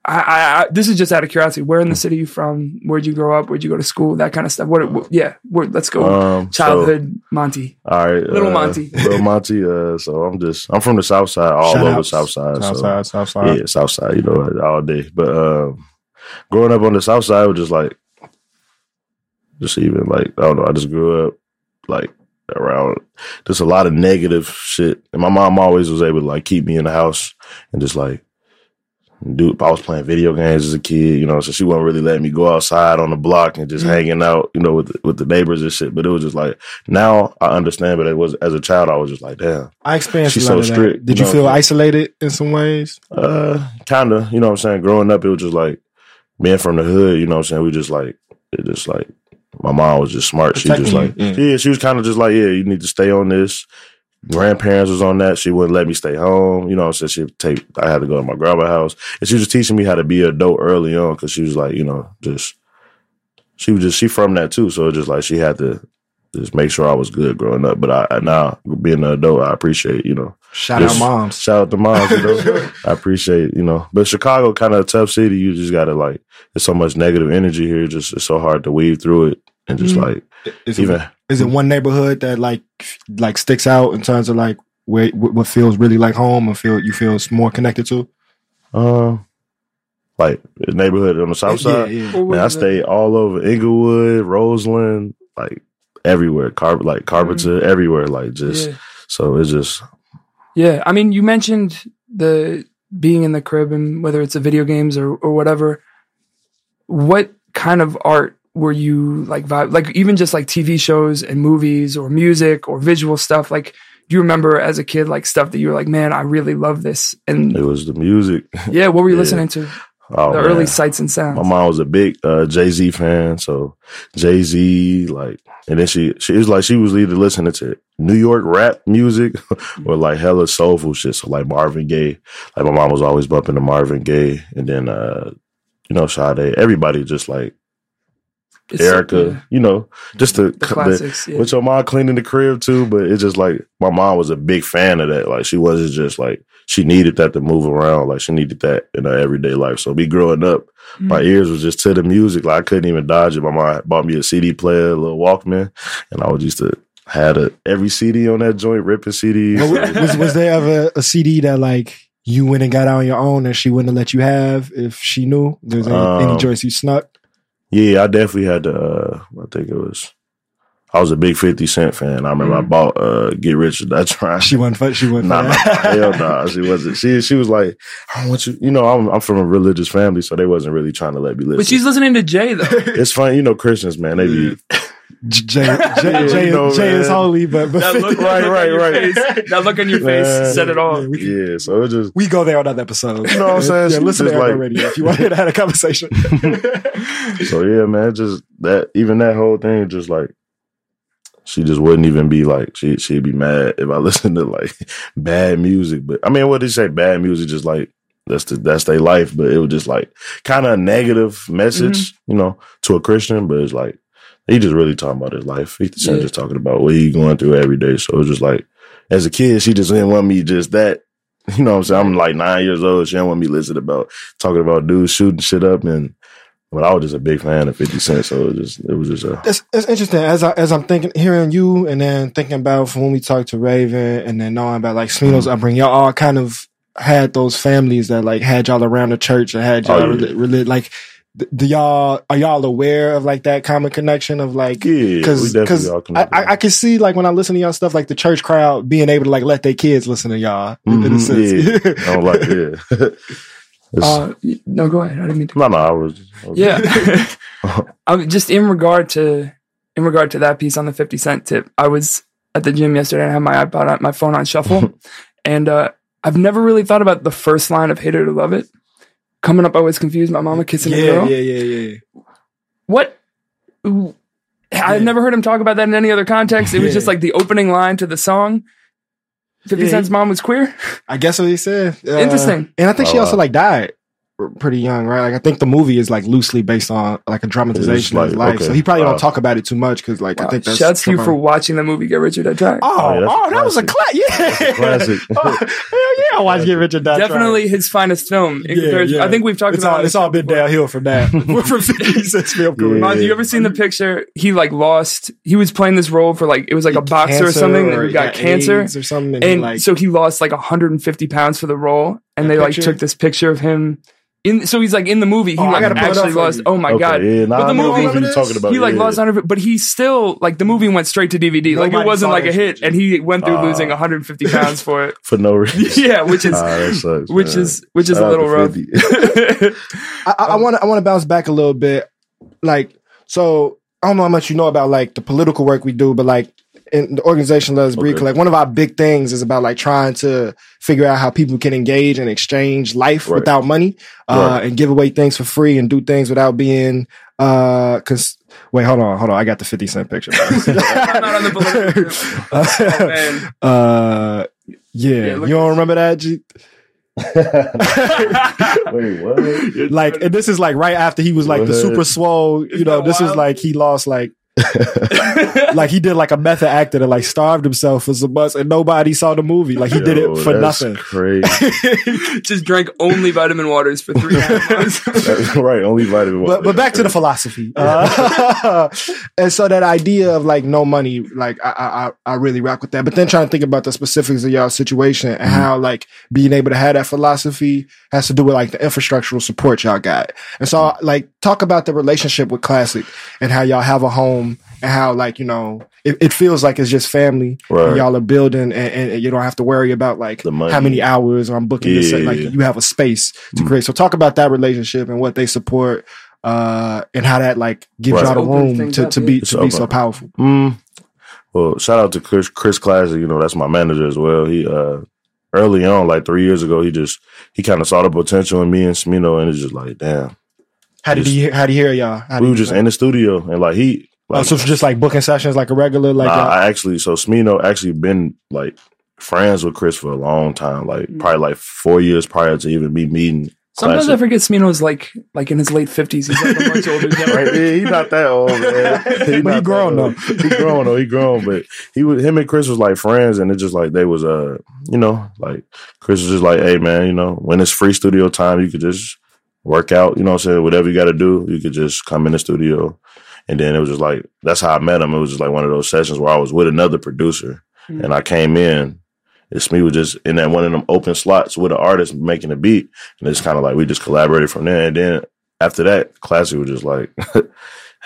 Speaker 2: I, I, I this is just out of curiosity. Where in the city you from? Where'd you grow up? Where'd you go to school? That kind of stuff. What? what yeah. Where, let's go.
Speaker 4: Um, so-
Speaker 2: Childhood Monte.
Speaker 4: all right,
Speaker 2: Little
Speaker 4: uh,
Speaker 2: Monte.
Speaker 4: little Monte. Uh, so I'm just I'm from the South Side, all
Speaker 1: Shout
Speaker 4: over
Speaker 1: outs.
Speaker 4: South Side. South so.
Speaker 1: South Side.
Speaker 4: Yeah, South Side, you know, all day. But um, growing up on the South Side was just like, just even like I don't know. I just grew up like around just a lot of negative shit, and my mom always was able to like keep me in the house and just like do. I was playing video games as a kid, you know, so she wasn't really letting me go outside on the block and just
Speaker 2: Mhm.
Speaker 4: hanging out, you know, with the, with the neighbors and shit. But it was just like now I understand, but it was as a child I was just like, damn.
Speaker 1: I experienced
Speaker 4: She's so strict,
Speaker 1: Did
Speaker 4: you know,
Speaker 1: feel isolated in some ways?
Speaker 4: Uh, kind of. You know what I'm saying? Growing up, it was just like being from the hood. You know what I'm saying? We just like it. Just like my mom was just smart. She just like
Speaker 1: you,
Speaker 4: yeah. She was kind of just like yeah. You need to stay on this. Grandparents was on that. She wouldn't let me stay home. You know, so she'd take. I had to go to my grandma's house, and she was teaching me how to be an adult early on because she was like, you know, just she was just she from that too. So it just like she had to just make sure I was good growing up. But I, I now being an adult, I appreciate you know
Speaker 1: Shout out moms.
Speaker 4: Shout out to moms, you know. I appreciate, you know. But Chicago kind of a tough city. You just gotta like there's so much negative energy here, just it's so hard to weave through it and just
Speaker 2: Mhm.
Speaker 4: like
Speaker 1: Is
Speaker 4: even
Speaker 1: it, is it one neighborhood that like like sticks out in terms of like where what feels really like home and feel you feel more connected to?
Speaker 4: um like the neighborhood on the south side.
Speaker 1: Yeah, yeah.
Speaker 4: Man, I
Speaker 2: was it-
Speaker 4: stayed all over Englewood, Roseland, like everywhere. Car like Carpenter, everywhere. Like just
Speaker 2: Yeah.
Speaker 4: so it's just
Speaker 2: Yeah, I mean, you mentioned the being in the crib and whether it's the video games or or whatever. What kind of art were you like? Vibe, like even just like TV shows and movies or music or visual stuff. Like, do you remember as a kid like stuff that you were like, man, I really love this? And
Speaker 4: it was the music.
Speaker 2: yeah, what were you
Speaker 4: Yeah.
Speaker 2: listening to?
Speaker 4: Oh,
Speaker 2: the
Speaker 4: man.
Speaker 2: early sights and sounds.
Speaker 4: My mom was a big uh, Jay Z fan, so Jay Z like, and then she she was like she was either listening to New York rap music or like hella soulful shit. So like Marvin Gaye, like my mom was always bumping to Marvin Gaye, and then uh, you know Sade, everybody just like
Speaker 2: It's-
Speaker 4: Erykah,
Speaker 2: yeah,
Speaker 4: you know, just the,
Speaker 2: the
Speaker 4: the
Speaker 2: yeah.
Speaker 4: with your mom cleaning the crib too, but it's just like my mom was a big fan of that. Like she wasn't just like she needed that to move around. Like she needed that in her everyday life. So me growing up, my
Speaker 2: Mm.
Speaker 4: ears was just to the music. Like I couldn't even dodge it. My mom bought me a CD player, a little Walkman, and I was used to had a every CD on that joint, ripping CDs.
Speaker 1: Was was there ever a CD that like you went and got out on your own and she wouldn't have let you have if she knew? There's any, any
Speaker 4: Um,
Speaker 1: joints you snuck?
Speaker 4: Yeah, I definitely had to. Uh, I think it was. I was a big Fifty Cent fan. I remember I bought uh, Get Rich or Die Trying.
Speaker 1: She wasn't. fu- She wasn't.
Speaker 4: Nah, nah, hell nah. She wasn't. She she was like, I don't want you. You know, I'm I'm from a religious family, so they wasn't really trying to let me listen.
Speaker 2: But she's listening to Jay though.
Speaker 4: it's funny, you know, Christians, man. They be
Speaker 1: Jay, Jay, Jay,
Speaker 4: know,
Speaker 1: Jay is holy, but, but
Speaker 2: That look,
Speaker 4: Right,
Speaker 2: that
Speaker 4: right, right.
Speaker 2: Face, that look on your
Speaker 4: Man.
Speaker 2: face said it all.
Speaker 4: yeah. So it just
Speaker 1: we go there on that episode.
Speaker 4: You know what I'm saying?
Speaker 1: Yeah,
Speaker 4: She
Speaker 1: listen to
Speaker 4: like-
Speaker 1: Radio if you want to have a conversation.
Speaker 4: so yeah, man. Just that even that whole thing, just like she just wouldn't even be like she she'd be mad if I listened to like bad music. But I mean, what did you say? Bad music, just like that's the that's their life. But it was just like kind of a negative message, mm-hmm. you know, to a Christian. But it's like he just really talking about his life. He
Speaker 2: Yeah.
Speaker 4: just talking about what he going through every day. So it's just like as a kid, she just didn't want me just that. You know what I'm saying? I'm like nine years old. She didn't want me listening about talking about dudes shooting shit up and but I was just a big fan of 50 Cent, so it was just it was just a
Speaker 1: it's, it's interesting as I as I'm thinking, hearing you, and then thinking about from when we talked to Ravyn, and then knowing about like Smino's mm-hmm. upbringing. Y'all all kind of had those families that like had y'all around the church and had oh, y'all
Speaker 4: Oh, yeah.
Speaker 1: reli- reli- like. Th- Do y'all are y'all aware of like that common connection of like
Speaker 4: yeah. we
Speaker 1: because
Speaker 4: definitely
Speaker 1: because
Speaker 4: all
Speaker 1: I. I I can see like when I listen to y'all stuff like the church crowd being able to like let their kids listen to y'all in a
Speaker 4: Mhm,
Speaker 1: sense.
Speaker 4: I don't like yeah.
Speaker 2: Uh, no, go ahead. I didn't mean to.
Speaker 4: no, no, I was, I was
Speaker 2: Yeah. I'm just in regard to in regard to that piece on the 50 cent tip. I was at the gym yesterday and I had my iPod on my phone on shuffle. and uh I've never really thought about the first line of Hate It or Love It. Coming up I was confused, my mama kissing a girl.
Speaker 1: yeah, yeah, yeah.
Speaker 2: yeah. What I've
Speaker 1: Yeah.
Speaker 2: never heard him talk about that in any other context. It was
Speaker 1: Yeah.
Speaker 2: just like the opening line to the song. 50
Speaker 1: Yeah,
Speaker 2: Cent's mom was queer.
Speaker 1: I guess what he said. Uh,
Speaker 2: Interesting.
Speaker 1: And I think she
Speaker 4: Oh,
Speaker 1: also like died r- pretty young, right? Like I think the movie is like loosely based on like a dramatization of his life.
Speaker 4: okay.
Speaker 1: So he probably
Speaker 4: Wow.
Speaker 1: don't talk about it too much because like I think that's
Speaker 2: Shouts to you for watching the movie Get Rich or Die Trying.
Speaker 1: Oh,
Speaker 4: Oh, yeah,
Speaker 1: oh, that was a
Speaker 4: classic.
Speaker 1: class. Yeah,
Speaker 4: a classic.
Speaker 1: oh, hell yeah, I watched Get Rich or Die Trying.
Speaker 2: Definitely his finest film.
Speaker 1: Yeah, yeah.
Speaker 2: I think we've talked
Speaker 1: It's
Speaker 2: about
Speaker 1: all,
Speaker 2: it
Speaker 1: it's all been downhill from that. from 50 Cent's film career.
Speaker 4: Yeah.
Speaker 2: You ever seen the picture? He like lost. He was playing this role for like it was like a boxer or something.
Speaker 1: or
Speaker 2: and he got
Speaker 1: yeah,
Speaker 2: cancer,
Speaker 1: or something, and,
Speaker 2: and
Speaker 1: like
Speaker 2: so he lost like 150 pounds for the role. And they like took this picture of him. In so he's like in the movie. He
Speaker 1: Oh,
Speaker 2: like
Speaker 1: gotta pull it up
Speaker 2: actually lost. Oh my
Speaker 4: okay,
Speaker 2: god!
Speaker 4: Yeah, nah,
Speaker 2: But the movie-
Speaker 4: what you're talking about.
Speaker 2: he like
Speaker 4: yeah.
Speaker 2: lost 100, but he still like the movie went straight to DVD. like it wasn't like a hit, and he went through
Speaker 4: Ah.
Speaker 2: losing 150 pounds for it.
Speaker 4: for no reason.
Speaker 2: yeah, which is
Speaker 4: Ah, that sucks,
Speaker 2: which
Speaker 4: man.
Speaker 2: is which is
Speaker 4: Shout
Speaker 2: a little rough.
Speaker 1: I, I want to I want to bounce back a little bit. Like, so I don't know how much you know about like the political work we do, but like in the organization Let's Breathe,
Speaker 4: Okay.
Speaker 1: like one of our big things is about like trying to figure out how people can engage and exchange life
Speaker 4: Right.
Speaker 1: without money, uh,
Speaker 4: Right.
Speaker 1: and give away things for free and do things without being. Uh, cause wait, hold on, hold on, I got the fifty cent picture.
Speaker 2: I'm not on the political tip. Oh,
Speaker 1: uh, yeah,
Speaker 2: Yeah,
Speaker 1: you don't remember that? G?
Speaker 4: Wait, what?
Speaker 1: like and this is like right after he was like the super swole you know this was
Speaker 2: wild?
Speaker 1: like he lost like like he did like a method actor that like starved himself for some months and nobody saw the movie like he did it for
Speaker 4: that's
Speaker 1: nothing
Speaker 4: Crazy.
Speaker 2: Just drank only vitamin waters for three months.
Speaker 4: That's right. Only vitamin.
Speaker 1: but but back to the philosophy uh, and so that idea of like no money like I, I I- I really rock with that but then trying to think about the specifics of y'all situation and how like being able to have that philosophy has to do with like the infrastructural support y'all got and so like talk about the relationship with Classick and how y'all have a home and how like you know it, it feels like it's just family and
Speaker 4: Right.
Speaker 1: y'all are building and, and you don't have to worry about like how many hours I'm booking this like you have a space to
Speaker 4: Mm.
Speaker 1: create so talk about that relationship and what they support uh and how that like gives
Speaker 4: Right.
Speaker 1: y'all the room to, to be to be so powerful
Speaker 4: Mm. Well, shout out to Chris, Chris Classick. You know, that's my manager as well. He, uh, early on, like three years ago, he just, he kind of saw the potential in me and Smino and it's just like, damn.
Speaker 1: how did he how did he hear y'all how
Speaker 4: we were
Speaker 1: he-
Speaker 4: just in the studio and like he,
Speaker 1: oh, so it's just like booking sessions like a regular like
Speaker 4: nah, I actually, so Smino actually been like friends with Chris for a long time, like
Speaker 2: Mm.
Speaker 4: probably like four years prior to even me meeting.
Speaker 2: Sometimes I
Speaker 4: Classick.
Speaker 2: forget Smino's like like in his late fifties. He's like a bunch older than
Speaker 4: Right? Yeah, he not that old, man.
Speaker 1: But he
Speaker 4: not that
Speaker 1: grown,
Speaker 4: old.
Speaker 1: though.
Speaker 4: He grown though. He grown, but he was him and Chris was like friends, and it's just like they was uh, you know, like Chris was just like, hey man, you know, when it's free studio time, you could just work out, you know what I'm saying? Whatever you got to do, you could just come in the studio, and then it was just like that's how I met him. It was just like one of those sessions where I was with another producer,
Speaker 2: Mhm.
Speaker 4: and I came in. It's me was just in that one of them open slots with an artist making a beat, and it's kind of like we just collaborated from there. And then after that, Classick was just like,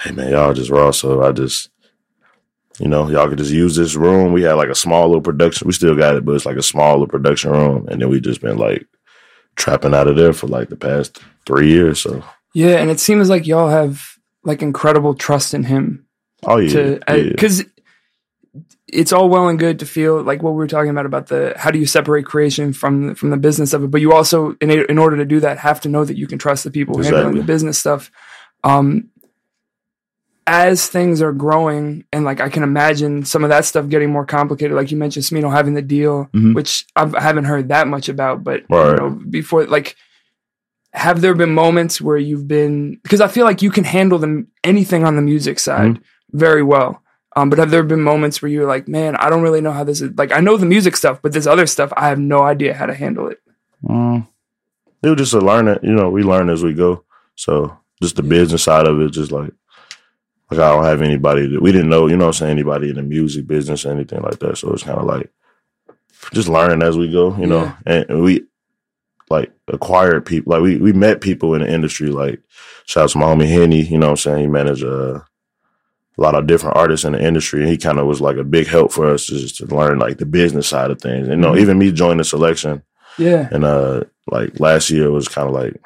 Speaker 4: "Hey man, y'all just raw." So I just you know, y'all could just use this room. We had like a small little production. We still got it, but it's like a small little production room. And then we just been like trapping out of there for like the past three years. So,
Speaker 2: Yeah, and it seems like y'all have like incredible trust in him
Speaker 4: oh yeah,
Speaker 2: to
Speaker 4: yeah.
Speaker 2: because it's all well and good to feel like what we were talking about about the how do you separate creation from from the business of it but you also in, in order to do that have to know that you can trust the people handling the business stuff um as things are growing and like i can imagine some of that stuff getting more complicated like you mentioned smino having the deal
Speaker 4: Mhm.
Speaker 2: which I've, i haven't heard that much about but you know before like have there been moments where you've been because I feel like you can handle them anything on the music side
Speaker 4: Mm-hmm.
Speaker 2: very well. Um, but have there been moments where you're like, man, I don't really know how this is like I know the music stuff, but this other stuff I have no idea how to handle it.
Speaker 4: Mm. It was just a learning, you know, we learn as we go. So just the business side of it, just like, like I don't have anybody that we didn't know, you know what I'm saying, anybody in the music business or anything like that. So it's kind of like just learning as we go, you know, and, and we like acquired people, like we, we met people in the industry, like shout out to my homie Henny, you know what I'm saying? He managed uh, a lot of different artists in the industry. And he kind of was like a big help for us just to learn like the business side of things. And, you know,
Speaker 2: Mhm.
Speaker 4: even me joining the selection,
Speaker 2: Yeah.
Speaker 4: and uh like last year was kind of like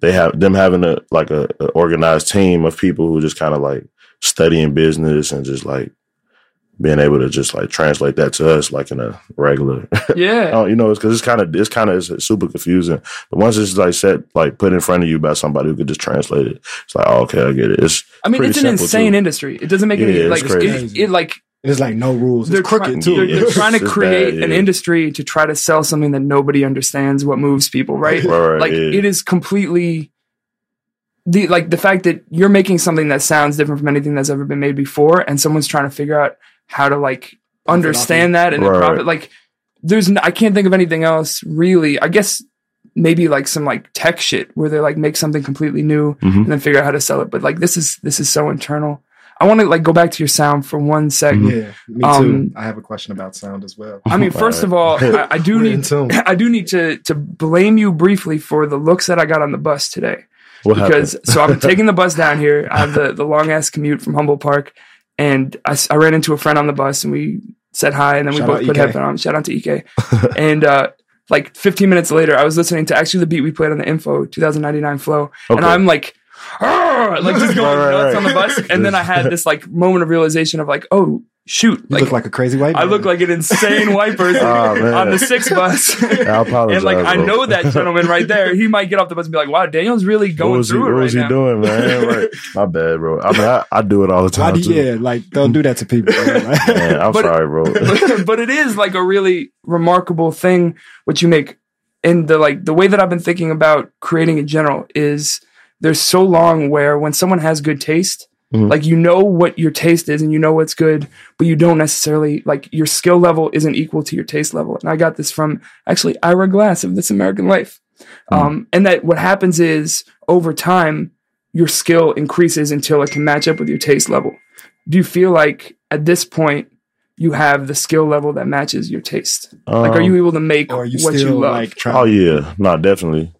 Speaker 4: they have them having a like a, a organized team of people who just kind of like studying business and just like being able to just like translate that to us like in a regular
Speaker 2: Yeah.
Speaker 4: oh, you know it's because it's kind of it's kind of it's super confusing but once it's like set like put in front of you by somebody who could just translate it it's like oh, okay i get it it's
Speaker 2: I mean, it's an insane
Speaker 4: too.
Speaker 2: industry. It doesn't make
Speaker 4: Yeah,
Speaker 2: any
Speaker 4: it's
Speaker 2: like it,
Speaker 4: crazy.
Speaker 2: it like
Speaker 1: it's like no rules.
Speaker 2: they're
Speaker 1: It's crooked
Speaker 2: try-
Speaker 1: too.
Speaker 2: They're, they're trying to create
Speaker 4: bad,
Speaker 2: an industry to try to sell something that nobody understands what moves people, right?
Speaker 4: Right, right,
Speaker 2: like
Speaker 4: yeah.
Speaker 2: it is completely the like the fact that you're making something that sounds different from anything that's ever been made before, and someone's trying to figure out how to like understand that and then
Speaker 4: Right.
Speaker 2: profit. Like there's n- I can't think of anything else really. I guess maybe like some like tech shit where they like make something completely new
Speaker 4: Mhm.
Speaker 2: and then figure out how to sell it. But like this is this is so internal. I want to like go back to your sound for one second.
Speaker 1: Yeah, me too.
Speaker 2: Um,
Speaker 1: I have a question about sound as well.
Speaker 2: I mean, first of all, I, I do need
Speaker 1: tune.
Speaker 2: I do need to to blame you briefly for the looks that I got on the bus today.
Speaker 4: what
Speaker 2: Because so I'm taking the bus down here. I have the the long ass commute from Humboldt Park, and I ran into a friend on the bus, and we said hi, and then we both put headphones on. Shout out to Ek. and uh, like 15 minutes later, I was listening to actually the beat we played on the Info 2099 Flow, and I'm like. "Arr!" like just going
Speaker 4: Right, right,
Speaker 2: nuts
Speaker 4: right.
Speaker 2: on the bus, and then I had this like moment of realization of like, oh shoot,
Speaker 1: You
Speaker 2: like,
Speaker 1: look like a crazy white.
Speaker 2: I look like an insane white person
Speaker 4: Oh,
Speaker 2: on the six bus.
Speaker 4: I apologize,
Speaker 2: and like I know that gentleman right there. He might get off the bus and be like, "Wow, Daniel's really
Speaker 4: what
Speaker 2: going
Speaker 4: was he,
Speaker 2: through
Speaker 4: what
Speaker 2: it right
Speaker 4: was he
Speaker 2: now."
Speaker 4: doing man right my bad bro i mean i, I do it all the time
Speaker 1: do
Speaker 4: too.
Speaker 1: yeah, like don't do that to people. bro.
Speaker 4: Man, I'm
Speaker 2: But-
Speaker 4: sorry, bro.
Speaker 2: but, but it is like a really remarkable thing what you make. And the like the way that I've been thinking about creating in general is there's so long where when someone has good taste,
Speaker 4: Mhm.
Speaker 2: like you know what your taste is and you know what's good, but you don't necessarily like your skill level isn't equal to your taste level. And I got this from actually Ira Glass of This American Life. Um, and that what happens is over time, your skill increases until it can match up with your taste level. Do you feel like at this point you have the skill level that matches your taste? like, are
Speaker 4: Um,
Speaker 2: you able to make
Speaker 1: or are you
Speaker 2: what
Speaker 1: still
Speaker 2: you love?
Speaker 1: like trying?
Speaker 4: Oh yeah, no, definitely.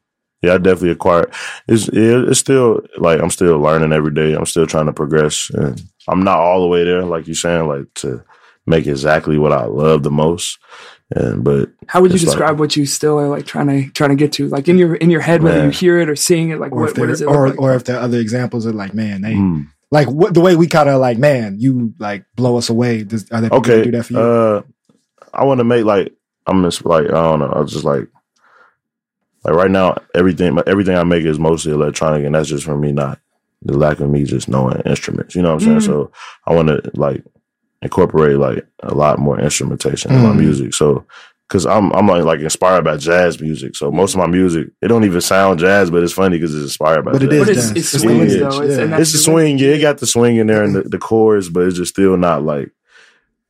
Speaker 4: Yeah, I definitely acquired. It's yeah, it's still like I'm still learning every day. I'm still trying to progress, and I'm not all the way there, like you're saying, like to make exactly what I love the most. And but
Speaker 2: How would you
Speaker 4: it's like-
Speaker 2: describe what you still are like trying to trying to get to? Like in your in your head, whether
Speaker 4: Man.
Speaker 2: you hear it or seeing it, like
Speaker 1: or
Speaker 2: what,
Speaker 1: if
Speaker 2: what it
Speaker 1: or,
Speaker 2: like?
Speaker 1: or if there are other examples of like, man, they
Speaker 4: mm,
Speaker 1: like what the way we kind of like, man, you like blow us away. Does, are there people
Speaker 4: okay,
Speaker 1: do that for you?
Speaker 4: uh, I want to make like I'm just like I don't know. I was just like like right now everything everything I make is mostly electronic, and that's just from me not the lack of me just knowing instruments. You know what I'm saying?
Speaker 2: Mm.
Speaker 4: So I want to like incorporate like a lot more instrumentation in my
Speaker 1: Mm.
Speaker 4: music. So because I'm I'm like, like inspired by jazz music. So most of my music it don't even sound jazz, but it's funny because it's inspired by.
Speaker 1: But
Speaker 4: jazz.
Speaker 1: is
Speaker 2: but it's, it's
Speaker 1: It's
Speaker 2: swings
Speaker 4: the
Speaker 2: though. It's,
Speaker 1: yeah.
Speaker 4: It's the
Speaker 2: the
Speaker 4: swing, yeah. It got the swing in there and the, the chords, but it's just still not like.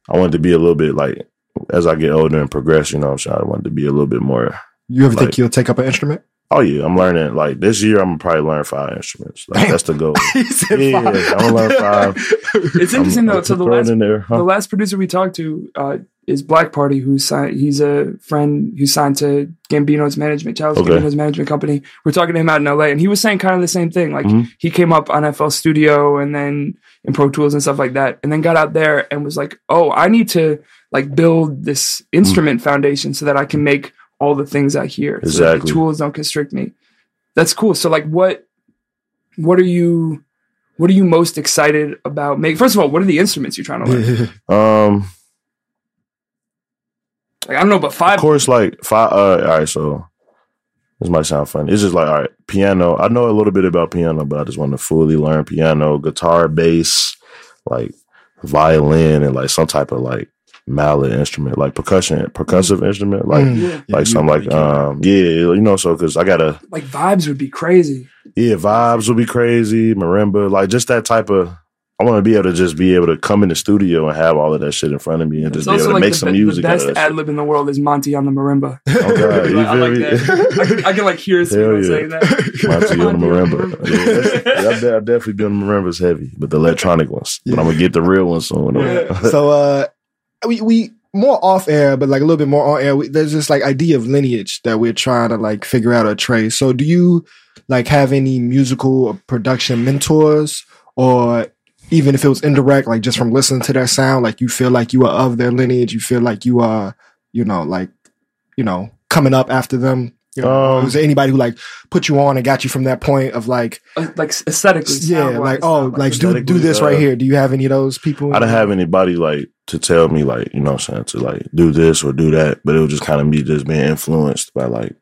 Speaker 4: I want it to be a little bit like as I get older and progress. You know, what I'm saying I want it to be a little bit more.
Speaker 1: You ever think you'll take up an instrument?
Speaker 4: Oh yeah, I'm learning. Like this year, I'm probably learn five instruments. Like, that's the goal.
Speaker 1: He said
Speaker 4: yeah,
Speaker 1: five.
Speaker 4: I'm gonna learn five.
Speaker 2: It's interesting
Speaker 4: I'm,
Speaker 2: though.
Speaker 4: I'm
Speaker 2: So the last
Speaker 4: in there, huh?
Speaker 2: the last producer we talked to uh, is Black Party, who's signed. He's a friend who signed to Gambino's management, Charles
Speaker 4: Okay.
Speaker 2: Gambino's management company. We're talking to him out in LA, and he was saying kind of the same thing. Like
Speaker 4: Mhm.
Speaker 2: he came up on FL Studio and then in Pro Tools and stuff like that, and then got out there and was like, "Oh, I need to like build this instrument foundation so that I can make all the things I hear. So that the tools don't constrict me." That's cool. So like, what what are you what are you most excited about make first of all what are the instruments you're trying to learn
Speaker 4: Um,
Speaker 2: like i don't know but five of
Speaker 4: course, like five. Uh, all right, so this might sound funny. It's just like all right, piano. I know a little bit about piano, but I just want to fully learn piano, guitar, bass, like violin, and like some type of like mallet instrument, like percussion, percussive instrument, like.
Speaker 1: Mm.
Speaker 2: yeah.
Speaker 4: Like something like um yeah you know so because I gotta
Speaker 2: like vibes would be crazy
Speaker 4: yeah vibes would be crazy marimba like just that type of I want to be able to just be able to come in the studio and have all of that shit in front of me and
Speaker 2: it's
Speaker 4: just be able to
Speaker 2: like
Speaker 4: make
Speaker 2: the,
Speaker 4: some music
Speaker 2: the best ad lib in the world is Monte on the marimba
Speaker 4: Oh God, you
Speaker 2: I
Speaker 4: feel
Speaker 2: like that. I can, I can like hear
Speaker 4: Hell
Speaker 2: people
Speaker 4: yeah.
Speaker 2: saying that
Speaker 4: Monte on the marimba. Yeah, I've, de- I've definitely been on the marimbas heavy, but the electronic ones. But I'm gonna get the real ones soon.
Speaker 2: Yeah.
Speaker 1: so uh we we more off air but like a little bit more on air we, there's this like idea of lineage that we're trying to like figure out or trace. So do you like have any musical or production mentors? Or even if it was indirect like just from listening to their sound like you feel like you are of their lineage you feel like you are you know like you know coming up after them you know,
Speaker 4: Um,
Speaker 1: was there anybody who like put you on and got you from that point of like
Speaker 2: Uh, like aesthetically
Speaker 1: yeah like oh
Speaker 2: not
Speaker 1: like do do
Speaker 4: aesthetically,
Speaker 1: this right
Speaker 4: uh,
Speaker 1: here. Do you have any of those people?
Speaker 4: I didn't have anybody like to tell me like you know what I'm saying to like do this or do that, but it was just kind of me just being influenced by like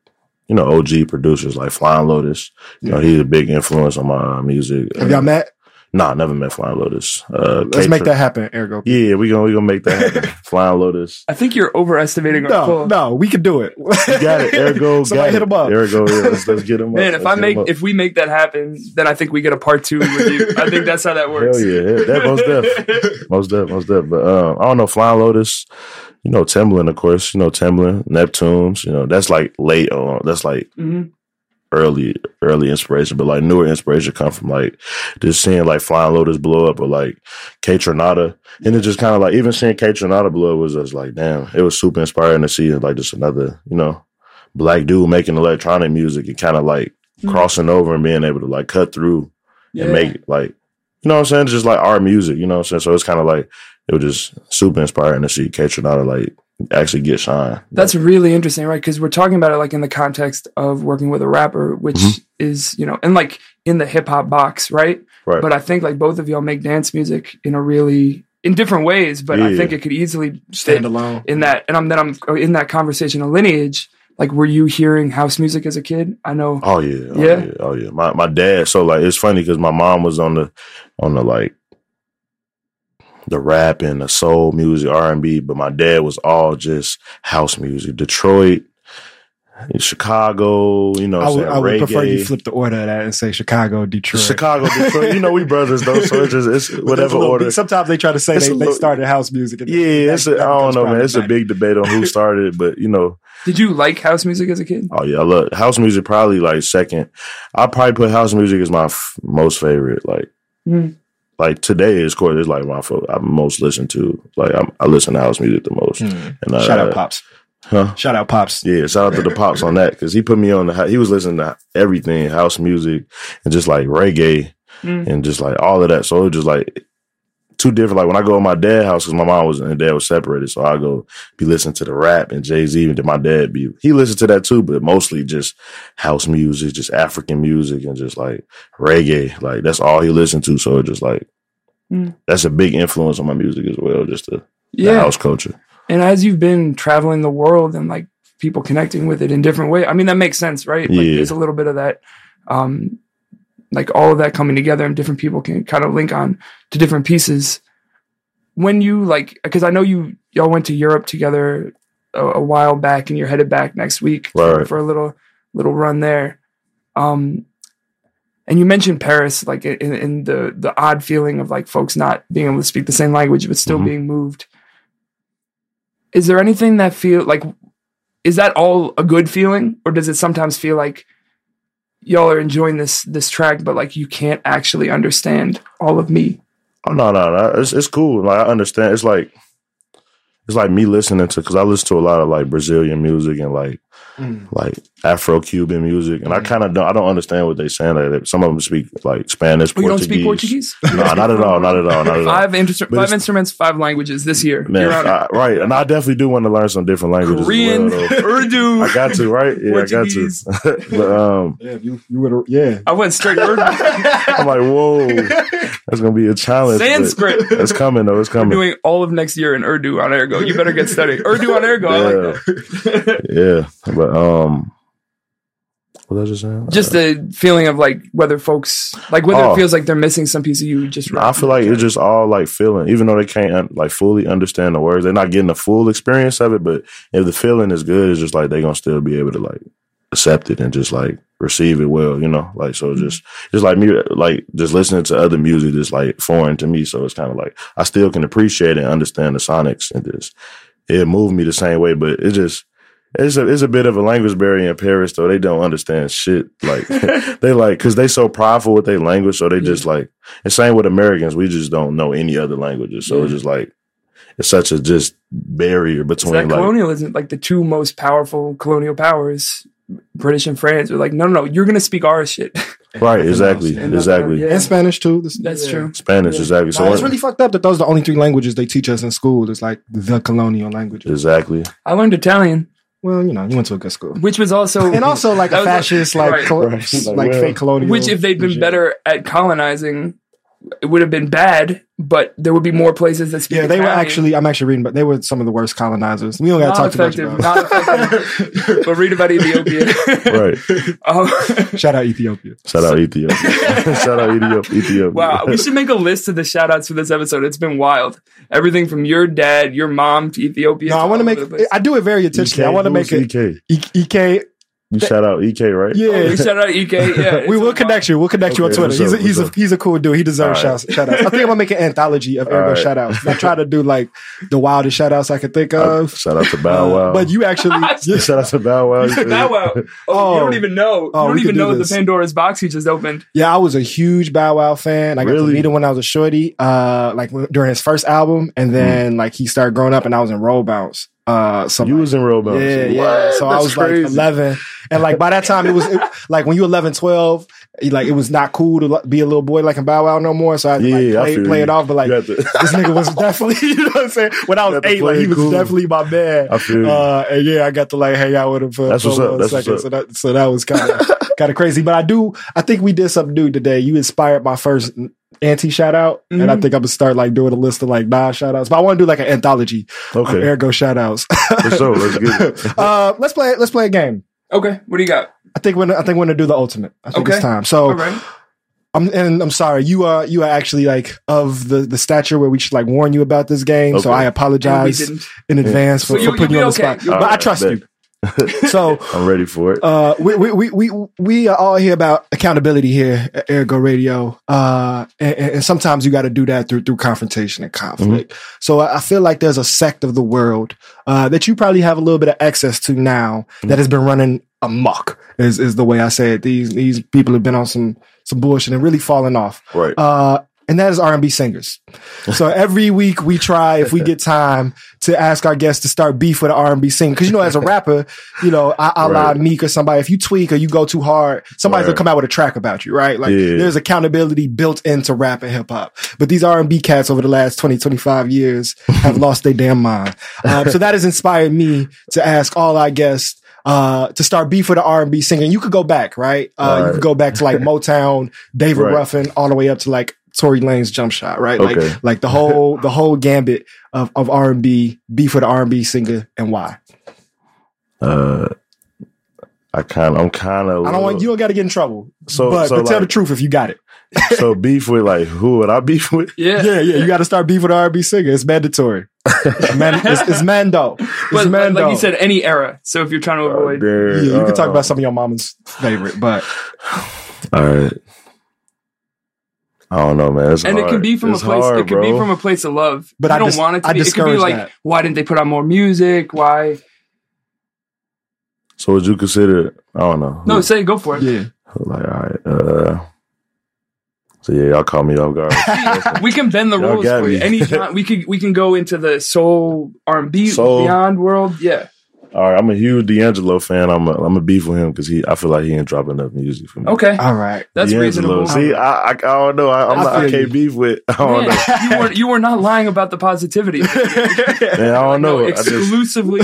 Speaker 4: you know OG producers like Flying Lotus. You know he's a big influence on my uh, music.
Speaker 1: have y'all met
Speaker 4: Nah, never met Flying Lotus. Uh,
Speaker 1: let's make
Speaker 4: K-Tr-
Speaker 1: that happen ergo
Speaker 4: Yeah, we gonna we gonna make that happen. Flying Lotus.
Speaker 2: i think you're overestimating our
Speaker 1: No,
Speaker 2: pull
Speaker 1: no, we can do it.
Speaker 4: You got it. Ergo.
Speaker 1: Somebody
Speaker 4: got
Speaker 1: hit
Speaker 4: it.
Speaker 1: him up.
Speaker 4: Ergo. Yeah, let's, let's get him up.
Speaker 2: man if
Speaker 4: Let's
Speaker 2: i make if we make that happen then i think we get a part two with you i think that's how that works
Speaker 4: Hell yeah, yeah, that most def, most def, most def. But um, I don't know, Flying Lotus, you know, Timbaland, of course, you know, Timbaland, Neptunes, you know, that's like late on. That's like
Speaker 2: hmm
Speaker 4: early, early inspiration, but like newer inspiration come from like just seeing like Flying Lotus blow up or like Kaytranada, and it just kind of like even seeing Kaytranada blow up was just like damn, it was super inspiring to see like just another, you know, black dude making electronic music and kind of like
Speaker 2: Mhm.
Speaker 4: crossing over and being able to like cut through
Speaker 2: yeah.
Speaker 4: and make like you know what I'm saying, just like our music, you know what I'm saying. So it's kind of like it was just super inspiring to see Kaytranada like actually get shine.
Speaker 2: That's really interesting, right? Because we're talking about it like in the context of working with a rapper, which
Speaker 4: Mhm.
Speaker 2: is, you know, and like in the hip hop box, right?
Speaker 4: right.
Speaker 2: But I think like both of y'all make dance music in a really in different ways, but I think it could easily
Speaker 1: Stand alone.
Speaker 2: in that. And I'm then I'm oh, in that conversation of lineage. Like, were you hearing house music as a kid? I know.
Speaker 4: Oh yeah, oh
Speaker 2: Yeah?
Speaker 4: yeah, oh yeah. My my dad. So like it's funny because my mom was on the on the like the rap and the soul music R and B, but my dad was all just house music. Detroit, Chicago. You know,
Speaker 1: I would. I would prefer you flip the order of that and say Chicago, Detroit.
Speaker 4: Chicago, Detroit. You know, we brothers though, so it's just it's whatever
Speaker 1: a little
Speaker 4: order.
Speaker 1: big- Sometimes they try to say they,
Speaker 4: a
Speaker 1: they started house music. and
Speaker 4: Yeah,
Speaker 1: that-
Speaker 4: it's a, I don't know, man. It's a big debate on who started it, but you know,
Speaker 2: Did you like house music as a kid?
Speaker 4: oh yeah, I love house music. Probably like second. I probably put house music as my f- most favorite. Like,
Speaker 2: Mm.
Speaker 4: Like today is course is like my fo- I most listen to. Like I'm, I listen to house music the most.
Speaker 1: Mm.
Speaker 4: And uh,
Speaker 1: Shout out Pops.
Speaker 4: huh?
Speaker 1: Shout out Pops.
Speaker 4: Yeah, shout out to the pops on that because he put me on the. He was listening to everything, house music, and just like reggae,
Speaker 2: Mm.
Speaker 4: and just like all of that. So it was just like two different. Like when I go to my dad's house, because my mom was and dad was separated, so I go be listening to the rap and Jay Z, and to my dad be he listened to that too, but mostly just house music, just African music, and just like reggae. Like that's all he listened to. So it just like
Speaker 2: Mm.
Speaker 4: that's a big influence on my music as well. Just the, the
Speaker 2: Yeah.
Speaker 4: house culture.
Speaker 2: And as you've been traveling the world and like people connecting with it in different ways, I mean, that makes sense, right? Like
Speaker 4: Yeah.
Speaker 2: there's a little bit of that, um, like all of that coming together and different people can kind of link on to different pieces. When you like, because I know you, y'all went to Europe together a, a while back and you're headed back next week for,
Speaker 4: Right.
Speaker 2: for a little, little run there. Um, and you mentioned Paris, like in, in the the odd feeling of like folks not being able to speak the same language but still
Speaker 4: Mhm.
Speaker 2: being moved. Is there anything that feel like is that all a good feeling, or does it sometimes feel like y'all are enjoying this this track, but like you can't actually understand all of me.
Speaker 4: Oh no, no, no. It's it's cool. Like I understand. It's like it's like me listening to because I listen to a lot of like Brazilian music and like
Speaker 1: Mm.
Speaker 4: like Afro Cuban music, and I kind of don't. I don't understand what they're saying. Like some of them speak like Spanish,
Speaker 2: Oh, you don't speak Portuguese?
Speaker 4: No, not at all. Not at all. Not at all.
Speaker 2: Five, instru-
Speaker 4: But
Speaker 2: five instruments, five languages this year.
Speaker 4: Man,
Speaker 2: You're on.
Speaker 4: I- right, and I definitely do want to learn some different languages.
Speaker 2: Korean,
Speaker 4: well.
Speaker 2: Urdu.
Speaker 4: I got to right. Yeah,
Speaker 2: Portuguese.
Speaker 4: I got to. but um,
Speaker 1: Yeah, you you would yeah.
Speaker 2: I went straight Urdu.
Speaker 4: I'm like, whoa, that's gonna be a challenge.
Speaker 2: Sanskrit.
Speaker 4: It's coming though. It's
Speaker 2: We're
Speaker 4: coming.
Speaker 2: doing all of next year in Urdu on Ergo. You better get studying. Urdu on Ergo. I like that.
Speaker 4: yeah, but um, what was just saying?
Speaker 2: Just the feeling of like whether folks, like whether
Speaker 4: Oh.
Speaker 2: it feels like they're missing some piece of you. Just
Speaker 4: No, I feel like it's just all like feeling, even though they can't un- like fully understand the words, they're not getting the full experience of it. But if the feeling is good, it's just like they're gonna still be able to like accept it and just like receive it well, you know. Like so, just just like me, like just listening to other music is like foreign to me. So it's kind of like I still can appreciate and understand the sonics and just it moved me the same way, but it just. It's a it's a bit of a language barrier in Paris though. They don't understand shit. Like they like because they so prideful with their language, so they just like and same with Americans. We just don't know any other languages, so it's just like it's such a just barrier between
Speaker 2: that
Speaker 4: like
Speaker 2: colonialism, like the two most powerful colonial powers, British and France, are like, no, no, no, you're gonna speak our shit.
Speaker 4: right exactly
Speaker 2: And
Speaker 4: exactly
Speaker 2: yeah.
Speaker 1: And Spanish too. This-
Speaker 2: That's
Speaker 1: yeah.
Speaker 2: true.
Speaker 4: Spanish exactly. So
Speaker 1: Nah, it's really fucked up that those are the only three languages they teach us in school. It's like the colonial languages.
Speaker 4: exactly
Speaker 2: I learned Italian,
Speaker 1: Well, you know, you went to a good school.
Speaker 2: which was also
Speaker 1: And also like a
Speaker 2: a-
Speaker 1: fascist, like
Speaker 2: right.
Speaker 1: col-
Speaker 4: Right.
Speaker 1: like,
Speaker 4: Like, well,
Speaker 1: fake colonial.
Speaker 2: which if they'd been
Speaker 1: regime.
Speaker 2: better at colonizing, it would have been bad. But there would be more places that speak.
Speaker 1: Yeah, they were actually. I'm actually reading, but they were some of the worst colonizers. We don't got to talk too much about.
Speaker 2: not effective. but read about Ethiopia.
Speaker 4: right.
Speaker 2: Um.
Speaker 1: Shout out Ethiopia.
Speaker 4: Shout out Ethiopia. Shout out Ethiopia. Ethiopia.
Speaker 2: wow, we should make a list of the shout outs for this episode. It's been wild. Everything from your dad, your mom to Ethiopia.
Speaker 1: No, I want to make.
Speaker 2: over the place.
Speaker 1: I do it very intentionally. I want to make it
Speaker 4: EK.
Speaker 1: E- EK.
Speaker 4: You shout out EK, right?
Speaker 1: Yeah,
Speaker 2: Oh, we shout out EK. Yeah,
Speaker 1: we will connect you. We'll connect you on Twitter.
Speaker 4: what's
Speaker 1: He's a,
Speaker 4: up,
Speaker 1: he's a
Speaker 4: what's up?
Speaker 1: he's a cool dude. He deserves
Speaker 4: All right.
Speaker 1: shouts, shout outs. I think I'm gonna make an anthology of Ergo
Speaker 4: right.
Speaker 1: shout outs. I try to do like the wildest shout outs I can think
Speaker 4: Uh,
Speaker 1: of.
Speaker 4: shout out to Bow Wow.
Speaker 1: But you actually, yeah.
Speaker 4: shout out to Bow Wow. you feel?
Speaker 2: Bow Wow. Oh,
Speaker 1: Oh.
Speaker 2: you don't even know.
Speaker 1: Oh,
Speaker 2: you don't even
Speaker 1: do
Speaker 2: know
Speaker 1: this.
Speaker 2: the Pandora's box he just opened.
Speaker 1: yeah, I was a huge Bow Wow fan. I got to
Speaker 4: Really?
Speaker 1: meet him when I was a shorty, uh, like during his first album, and then like he started growing up, and I was in Roll Bounce. Uh, so
Speaker 4: You
Speaker 1: like-
Speaker 4: was in Roll Bounce.
Speaker 1: Yeah, yeah.
Speaker 4: What?
Speaker 1: So I was
Speaker 4: crazy.
Speaker 1: like 11. And like by that time, it was it, like when you 11, 12, like it was not cool to be a little boy like in Bow Wow no more. So I had to
Speaker 4: Yeah,
Speaker 1: like, play, play it off. But like
Speaker 4: to-
Speaker 1: this nigga was definitely, you know what I'm saying? When I was eight, like he was
Speaker 4: cool.
Speaker 1: definitely my man.
Speaker 4: I feel you.
Speaker 1: Uh, and yeah, I got to like hang out with him for,
Speaker 4: That's
Speaker 1: for
Speaker 4: what's
Speaker 1: a
Speaker 4: up.
Speaker 1: little
Speaker 4: That's what's
Speaker 1: second.
Speaker 4: up.
Speaker 1: So that, so that was kind of, kind of crazy. But I do, I think we did something new today. You inspired my first anti shout out. And I
Speaker 2: Mhm.
Speaker 1: think I'm gonna start like doing a list of like non shout outs. But I want to do like an anthology of
Speaker 4: Okay.
Speaker 1: Ergo shout outs.
Speaker 4: For sure. Let's get it.
Speaker 1: uh, let's play. Let's play a game.
Speaker 2: Okay, what do you got?
Speaker 1: I think we're. I think we're gonna do the ultimate. I think
Speaker 2: Okay.
Speaker 1: it's time. So
Speaker 2: All right.
Speaker 1: I'm. And I'm sorry. You are. You are actually like of the the stature where we should like warn you about this game. So I apologize in advance for,
Speaker 2: Well, you-
Speaker 1: for putting
Speaker 2: you'll
Speaker 1: on
Speaker 2: be
Speaker 1: the spot.
Speaker 2: You'll
Speaker 1: But
Speaker 4: be
Speaker 1: I trust
Speaker 4: okay.
Speaker 1: you. So
Speaker 4: I'm ready for it.
Speaker 1: uh, we, we, we, we, we are all here about accountability here at Ergo Radio. Uh, and, and sometimes you got to do that through, through confrontation and conflict. So I I feel like there's a sect of the world, uh, that you probably have a little bit of access to now that has been running amok is, is the way I say it. These, these people have been on some, some bullshit and really falling off.
Speaker 4: right.
Speaker 1: Uh, and that is R&B singers. So every week we try, if we get time, to ask our guests to start beef with an R&B singer. Cause you know, as a rapper, you know, I, la
Speaker 4: Right.
Speaker 1: Meek or somebody, if you tweak or you go too hard, somebody's gonna come out with a track about you, right? Like
Speaker 4: Yeah.
Speaker 1: there's accountability built into rap and hip hop. But these R&B cats over the last 20, 25 years have lost their damn mind. Um, so that has inspired me to ask all our guests uh, to start beef with an R&B singer. And you could go back, right? Uh, you could go back to like Motown, David
Speaker 4: Right.
Speaker 1: Ruffin, all the way up to like Tory Lanez jump shot, right?
Speaker 4: Okay.
Speaker 1: Like, like the whole, the whole gambit of, of R&B, beef with an R&B singer and why.
Speaker 4: Uh, I kind of, I'm kind of.
Speaker 1: I don't want, you don't got to get in trouble.
Speaker 4: So-
Speaker 1: but,
Speaker 4: so
Speaker 1: but tell
Speaker 4: like-
Speaker 1: the truth if you got it.
Speaker 4: so beef with like who would I beef with?
Speaker 2: Yeah.
Speaker 1: Yeah, yeah, you got to start beef with an R&B singer. It's mandatory. Man, it's, it's Mando. It's
Speaker 2: But like,
Speaker 1: Mando.
Speaker 2: like you said, any era. So if you're trying to
Speaker 4: Oh,
Speaker 2: avoid,
Speaker 4: damn.
Speaker 1: yeah, you can talk
Speaker 4: Uh,
Speaker 1: about some of your mama's favorite, but
Speaker 4: All right. I don't know, man. It's
Speaker 2: and it
Speaker 4: hard.
Speaker 2: can be from
Speaker 4: It's
Speaker 2: a place.
Speaker 4: hard,
Speaker 2: it can be from a place of love.
Speaker 1: But
Speaker 2: you
Speaker 1: I
Speaker 2: don't
Speaker 1: dis-
Speaker 2: want it to
Speaker 1: I
Speaker 2: be. It could be
Speaker 1: discourage
Speaker 2: like,
Speaker 1: that.
Speaker 2: why didn't they put out more music? Why?
Speaker 4: So would you consider? I don't know.
Speaker 2: No, say go for it.
Speaker 1: yeah.
Speaker 4: Like, all right, uh, so yeah, y'all call me off guard.
Speaker 2: we can bend the
Speaker 4: Y'all
Speaker 2: rules
Speaker 4: got
Speaker 2: for you. Any time we could we can go into the soul R and B
Speaker 4: Soul.
Speaker 2: beyond world. Yeah.
Speaker 4: All right, I'm a huge D'Angelo fan. I'm a, I'm a beef with him because he, I feel like he ain't dropping enough music for me.
Speaker 2: Okay.
Speaker 1: All right.
Speaker 2: That's
Speaker 4: D'Angelo.
Speaker 2: reasonable.
Speaker 4: See, I, I, I don't know. I, I'm
Speaker 1: I
Speaker 4: not, I can't
Speaker 1: you.
Speaker 4: beef with. I don't know.
Speaker 2: You were you were not lying about the positivity.
Speaker 4: Man, I don't know.
Speaker 2: No, exclusively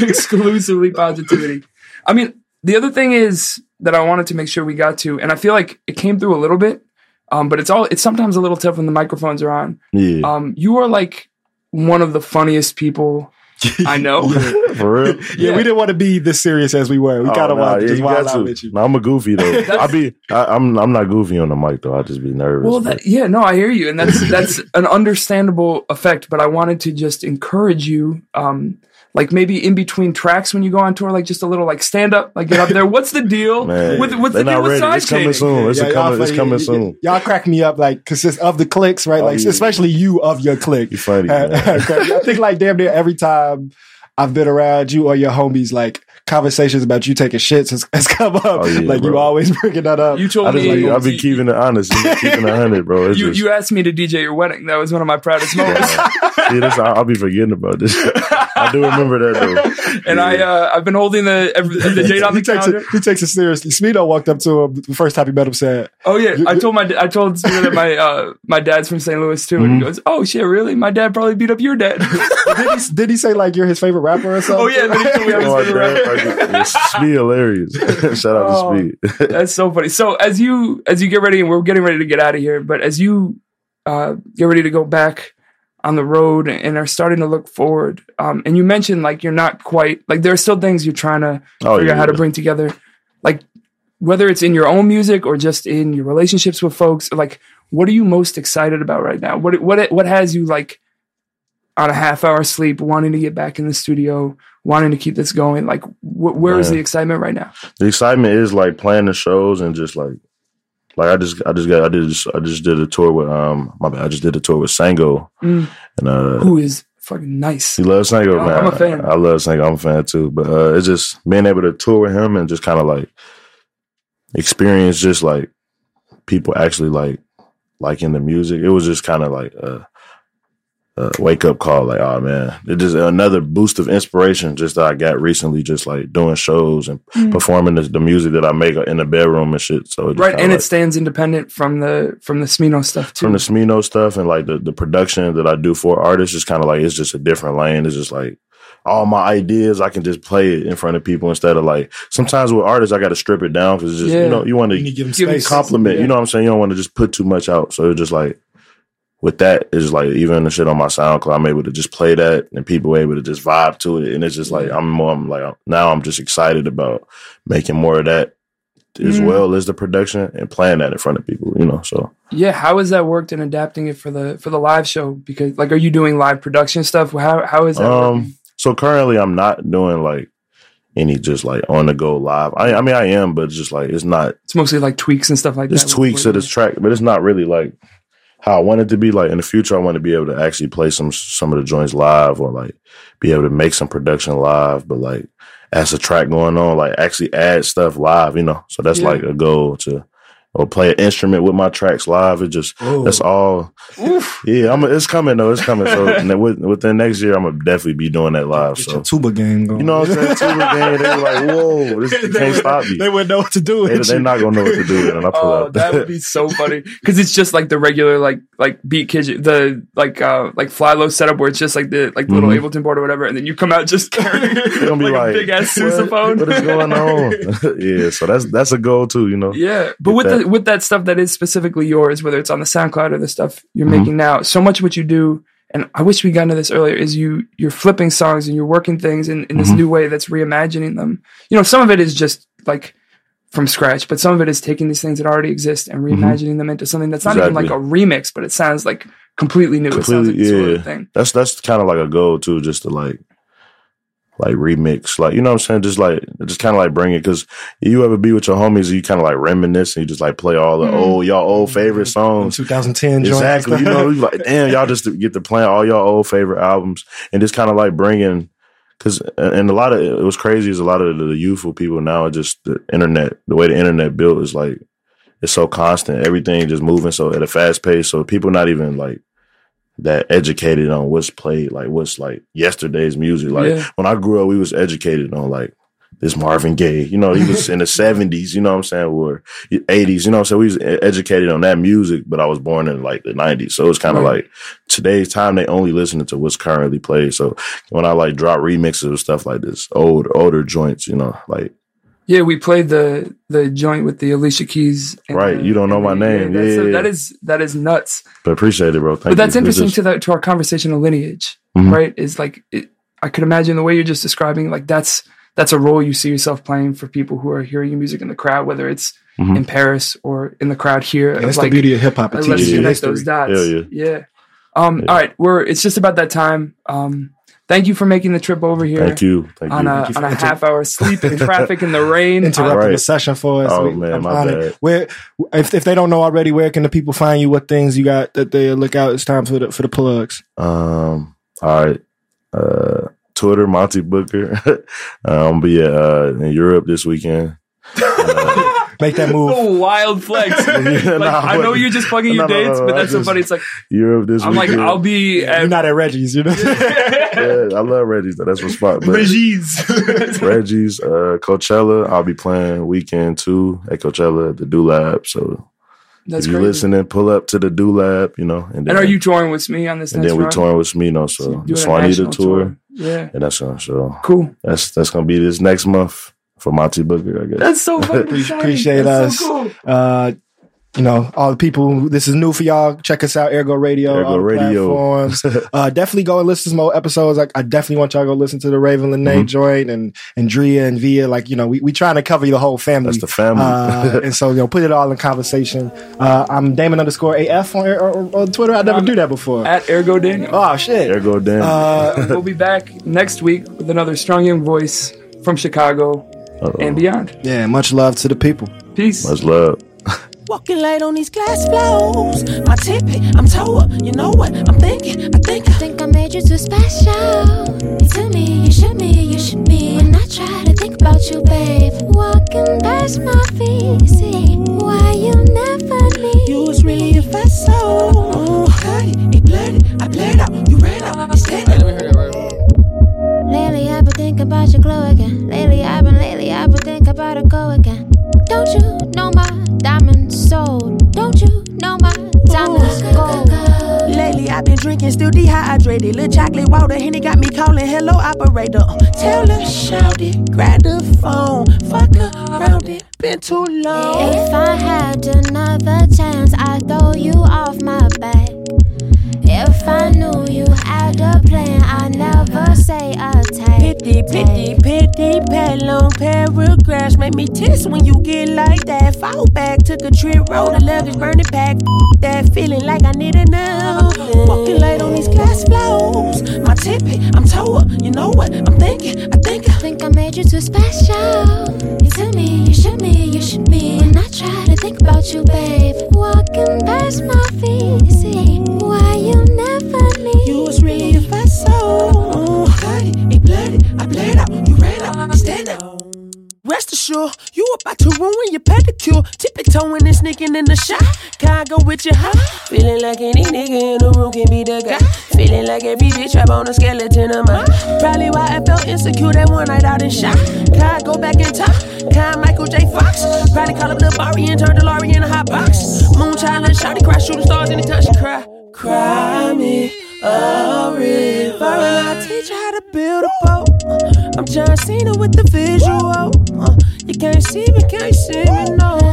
Speaker 2: exclusively positivity. I mean, the other thing is that I wanted to make sure we got to, and I feel like it came through a little bit, um, but it's all it's sometimes a little tough when the microphones are on.
Speaker 4: yeah,
Speaker 2: Um, you are like one of the funniest people I know.
Speaker 4: for real.
Speaker 1: Yeah, we didn't want to be this serious as we were. We
Speaker 4: Oh,
Speaker 1: kind of
Speaker 4: nah,
Speaker 1: wanted to
Speaker 4: yeah,
Speaker 1: just
Speaker 4: you
Speaker 1: wild
Speaker 4: got
Speaker 1: out
Speaker 4: to.
Speaker 1: with you.
Speaker 4: No, I'm a goofy though.
Speaker 2: That's-
Speaker 4: I be, I, I'm, I'm not goofy on the mic though. I just be nervous.
Speaker 2: Well, that, yeah, no, I hear you, and that's that's an understandable effect. But I wanted to just encourage you, um, like maybe in between tracks when you go on tour, like just a little like stand up, like get up there. What's the deal
Speaker 4: Man,
Speaker 2: with what's
Speaker 4: they
Speaker 2: the deal
Speaker 4: not
Speaker 2: with
Speaker 4: ready.
Speaker 2: side
Speaker 4: It's coming soon. It's
Speaker 1: Yeah,
Speaker 4: coming. It's coming soon.
Speaker 1: Y'all crack me up like consist of the clicks, right?
Speaker 4: Oh,
Speaker 1: like
Speaker 4: yeah.
Speaker 1: especially you of your clique.
Speaker 4: You funny,
Speaker 1: Uh,
Speaker 4: man.
Speaker 1: I think like damn near every time I've been around you or your homies, like conversations about you taking shits has, has come up.
Speaker 4: Oh, yeah,
Speaker 1: like you always bringing that up.
Speaker 2: You told
Speaker 4: I just
Speaker 2: me
Speaker 4: like, I be keeping it honest, you know, keeping it hundred, bro. It's
Speaker 2: you,
Speaker 4: just,
Speaker 2: you asked me to DJ your wedding. That was one of my proudest moments.
Speaker 4: see, this, I'll be forgetting about this. I do remember that though.
Speaker 2: and I uh, I've been holding the every, the date on
Speaker 1: he
Speaker 2: the
Speaker 1: takes
Speaker 2: calendar.
Speaker 1: it. He takes it seriously. Smino walked up to him the first time he met him. Said,
Speaker 2: Oh yeah, I told my I told Steven that my uh, my dad's from St. Louis too, and
Speaker 4: Mm-hmm.
Speaker 2: he goes, "Oh shit, really? My dad probably beat up your dad."
Speaker 1: did, he, "Did he say like you're his favorite rapper or something?"
Speaker 2: oh yeah, and then he told me I was
Speaker 4: Oh,
Speaker 2: favorite rapper.
Speaker 4: Speed hilarious. Shout out
Speaker 2: Oh.
Speaker 4: to Speed.
Speaker 2: That's so funny. So as you as you get ready, and we're getting ready to get out of here, but as you uh, get ready to go back on the road and are starting to look forward, um, and you mentioned like you're not quite like there are still things you're trying to
Speaker 4: Oh,
Speaker 2: figure out how to bring together, like whether it's in your own music or just in your relationships with folks. Like, what are you most excited about right now? What what what has you like on a half hour sleep, wanting to get back in the studio, wanting to keep this going? Like, wh- where is
Speaker 4: Man.
Speaker 2: the excitement right now?
Speaker 4: the excitement is like playing the shows and just like like I just I just got I did just, I just did a tour with um my bad I just did a tour with Sango
Speaker 2: Mm.
Speaker 4: and uh
Speaker 2: Who is fucking nice?
Speaker 4: he loves Sango man
Speaker 2: I'm a fan.
Speaker 4: I, I love Sango I'm a fan too but uh it's just being able to tour with him and just kind of like experience just like people actually like liking the music it was just kind of like uh uh, wake up call, like, oh man, it just another boost of inspiration just that I got recently, just like doing shows and
Speaker 2: Mm.
Speaker 4: performing the, the music that I make in the bedroom and shit. So it
Speaker 2: Right, and
Speaker 4: like,
Speaker 2: it stands independent from the from the Smino stuff too.
Speaker 4: from the Smino stuff and like the, the production that I do for artists, is kind of like it's just a different lane. It's just like all my ideas, I can just play it in front of people instead of like sometimes with artists, I got to strip it down because just
Speaker 2: Yeah.
Speaker 4: you know you want to
Speaker 1: to give him
Speaker 2: Give
Speaker 1: space.
Speaker 4: compliment.
Speaker 2: Yeah.
Speaker 4: You know what I'm saying? You don't want to just put too much out. So it's just like with that is like even the shit on my SoundCloud, I'm able to just play that and people are able to just vibe to it. And it's just like I'm more I'm like now I'm just excited about making more of that as
Speaker 2: Mm.
Speaker 4: well as the production and playing that in front of people, you know. So
Speaker 2: yeah, how has that worked in adapting it for the for the live show? Because like, are you doing live production stuff? How how is that?
Speaker 4: Um,
Speaker 2: working?
Speaker 4: so currently I'm not doing like any just like on the go live. I I mean I am, but it's just like it's not
Speaker 2: It's mostly like tweaks and stuff like
Speaker 4: it's
Speaker 2: that.
Speaker 4: It's tweaks of this track, but it's not really like how I want it to be. Like in the future, I want to be able to actually play some some of the joints live, or like be able to make some production live. But like as a track going on, like actually add stuff live, you know. So that's
Speaker 2: Yeah.
Speaker 4: like a goal to or play an instrument with my tracks live. It just that's all. Yeah, I'm. It's coming though. It's coming. So with- within next year, I'm gonna definitely be doing that live.
Speaker 1: Get
Speaker 4: So
Speaker 1: your tuba game going.
Speaker 4: you know what I'm saying? Tuba game, they were like, "Whoa, this they can't stop you."
Speaker 1: They wouldn't know what to do.
Speaker 4: They, they're not gonna know what to do. And I pull
Speaker 2: Oh,
Speaker 4: out
Speaker 2: that would be so funny because it's just like the regular like like beat kid the like uh like FlyLo setup where it's just like the like the little
Speaker 4: Mhm.
Speaker 2: Ableton board or whatever, and then you come out just carrying
Speaker 4: They're gonna be
Speaker 2: like,
Speaker 4: like,
Speaker 2: a big ass sousaphone.
Speaker 4: What is going on? yeah, so that's that's a goal too, you know.
Speaker 2: Yeah, but
Speaker 4: Get
Speaker 2: with
Speaker 4: that.
Speaker 2: the, with that stuff that is specifically yours, whether it's on the SoundCloud or the stuff you're
Speaker 4: Mhm.
Speaker 2: making now, so much of what you do, and I wish we got into this earlier, is you you're flipping songs and you're working things in, in this
Speaker 4: Mhm.
Speaker 2: new way that's reimagining them. You know, some of it is just like from scratch, but some of it is taking these things that already exist and reimagining them into something that's not even like a
Speaker 4: Mm-hmm.
Speaker 2: Remix, but it sounds like completely new. it sounds like
Speaker 4: Completely,
Speaker 2: this sort
Speaker 4: yeah.
Speaker 2: of thing.
Speaker 4: That's that's kind of like a goal too, just to like like remix, like you know what I'm saying, just like just kind of like bring it because you ever be with your homies, you kind of like reminisce and you just like play all the
Speaker 2: Mhm.
Speaker 4: old y'all old favorite songs.
Speaker 1: 2010 joint
Speaker 4: Exactly, you know, like damn, y'all just get to play all y'all old favorite albums and just kind of like bringing. Cause and a lot of it was crazy. Is a lot of the youthful people now are just the internet. The way the internet built is like it's so constant. Everything just moving so at a fast pace. So people not even like that educated on what's played, like what's like yesterday's music. Like
Speaker 2: Yeah.
Speaker 4: when I grew up, we was educated on like this Marvin Gaye. You know, he was in the seventies. You know what I'm saying? Or eighties. You know what I'm saying? We was educated on that music, but I was born in like the nineties, so it's kind of
Speaker 2: Right.
Speaker 4: like today's time. They only listening to what's currently played. So when I like drop remixes of stuff like this, old older joints, you know, like
Speaker 2: Yeah, we played the the joint with the Alicia Keys. and
Speaker 4: Right,
Speaker 2: the-
Speaker 4: you don't know my name.
Speaker 2: that's
Speaker 4: Yeah, yeah,
Speaker 2: that
Speaker 4: yeah.
Speaker 2: is that is nuts.
Speaker 4: but appreciate it, bro. Thank
Speaker 2: but that's
Speaker 4: you.
Speaker 2: Interesting
Speaker 4: just-
Speaker 2: to that to our conversation of lineage,
Speaker 4: Mhm.
Speaker 2: right? Is like it, I could imagine the way you're just describing, like that's that's a role you see yourself playing for people who are hearing your music in the crowd, whether it's
Speaker 4: Mhm.
Speaker 2: in Paris or in the crowd here.
Speaker 1: And
Speaker 2: of, like,
Speaker 1: the beauty of hip hop.
Speaker 2: Let's connect those dots.
Speaker 4: Hell
Speaker 2: yeah. Um,
Speaker 4: Yeah.
Speaker 2: All right, we're it's just about that time. Um, thank you for making the trip over here.
Speaker 4: Thank you. Thank
Speaker 2: On
Speaker 4: you.
Speaker 2: a,
Speaker 1: you
Speaker 2: on a
Speaker 1: inter-
Speaker 2: half hour sleep in traffic in the rain.
Speaker 1: interrupting
Speaker 4: Right.
Speaker 1: the session for us.
Speaker 4: Oh,
Speaker 1: We-
Speaker 4: man,
Speaker 1: I'm
Speaker 4: my bad.
Speaker 1: Where, if if they don't know already, where can the people find you? What things you got that they look out? It's time for the for the plugs.
Speaker 4: Um. All right. Uh, Twitter, Monte Booker. um. But yeah, uh, in Europe this weekend. Uh,
Speaker 1: Make that move.
Speaker 2: Oh, wild flex.
Speaker 4: Yeah,
Speaker 2: like,
Speaker 4: nah,
Speaker 2: I know you're just fucking your
Speaker 4: No, no, no,
Speaker 2: dates,
Speaker 4: no,
Speaker 2: but
Speaker 4: I
Speaker 2: that's so funny. It's like
Speaker 4: Europe this
Speaker 2: I'm like. I'll be
Speaker 1: You're not at Reggie's, you know.
Speaker 4: yeah, I love Reggie's. Though. That's my spot. But Reggie's, uh, Coachella. I'll be playing weekend two at Coachella at the Do Lab. So
Speaker 2: That's
Speaker 4: if you're
Speaker 2: crazy.
Speaker 4: listening, pull up to the Do Lab. You know, and then
Speaker 2: And are you touring with me on this
Speaker 4: and then
Speaker 2: we're
Speaker 4: touring with Smino.
Speaker 2: So
Speaker 4: So
Speaker 2: you're
Speaker 4: the
Speaker 2: a
Speaker 4: Swanita
Speaker 2: national
Speaker 4: tour,
Speaker 2: Yeah.
Speaker 4: and that's gonna show.
Speaker 2: Cool.
Speaker 4: That's that's gonna be this next month for Monte Booker. I guess.
Speaker 2: That's so fucking exciting.
Speaker 1: Appreciate
Speaker 2: That's
Speaker 1: us.
Speaker 2: So cool.
Speaker 1: Uh, you know, all the people. This is new for y'all. Check us out, Ergo Radio.
Speaker 4: Ergo Radio.
Speaker 1: platforms. uh, definitely go and listen to some more episodes. Like, I definitely want y'all to go listen to the Ravyn Lenae
Speaker 4: Mhm.
Speaker 1: joint and and Drea and Via. Like, you know, we we trying to cover the whole family.
Speaker 4: That's the family.
Speaker 1: Uh, and so, you know, put it all in conversation. Uh, I'm Damon underscore AF on, on, on Twitter. I never do that before.
Speaker 2: At Ergo Daniel.
Speaker 1: Oh, shit.
Speaker 4: Ergo Daniel.
Speaker 1: Uh,
Speaker 2: we'll be back next week with another strong young voice from Chicago
Speaker 4: Uh-oh.
Speaker 2: and beyond.
Speaker 1: yeah, much love to the people.
Speaker 2: Peace.
Speaker 4: Much love.
Speaker 5: Walking light on these glass floors. My tippy, I'm toe. You know what? I'm thinking, I think.
Speaker 6: I think I made you too special. You tell me you should me, you should be. When I try to think about you, babe, walking past my feet, see why you never leave.
Speaker 5: You was really a vessel. Cut it, it blurred. I blurred out. You ran out. You stand
Speaker 6: Lately I've been thinking about your glow again. Lately I've been, lately I've been thinking about it go again. Don't you know my diamond soul? Don't you know my diamonds gold?
Speaker 5: Lately I've been drinking, still dehydrated. Little chocolate water, Henny got me calling. Hello, operator. Tell her, shout it. Grab the phone. Fuck around it. Been too long.
Speaker 6: If I had another chance, I'd throw you off my back. If I knew you had a plan, I'd never say attack.
Speaker 5: Pity, pity, pity, pet long paragraphs make me tense when you get like that. Fall back, took a trip, rolled the luggage, burned it back. That feeling like I need a now. Walking light on these glass floors. My tippy, I'm toe. You know what? I'm thinking, I think.
Speaker 6: I think I made you too special. You tell me you should me, you should be. When I try to think about you, babe, walking past my feet,
Speaker 5: toeing in the shot. Can I go with you, huh? Feeling like any nigga in the room can be the guy. Feeling like every bitch up on a skeleton of mine. Probably why I felt insecure that one night out in shot. Can I go back in time? Can I Michael J. Fox? Probably call up Lil Bari and turn the Laurie in a hot box. Moonchild and shawty cry, shooting stars anytime she cry. Cry me a river and I teach you how to build a boat. I'm John Cena with the visual. Uh, you can't see me, can't see me, no.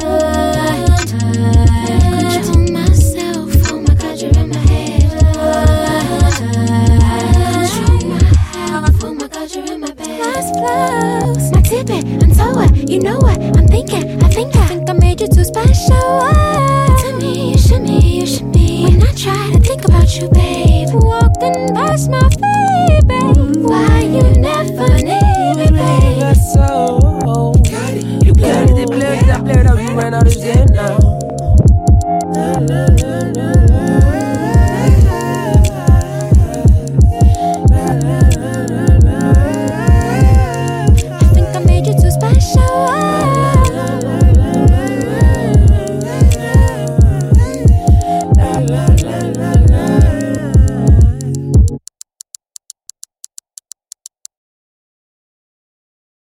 Speaker 6: You know what? I'm thinking, I think I think I made you too special. Tell me, you should me, you should be. When I try to think about you, babe,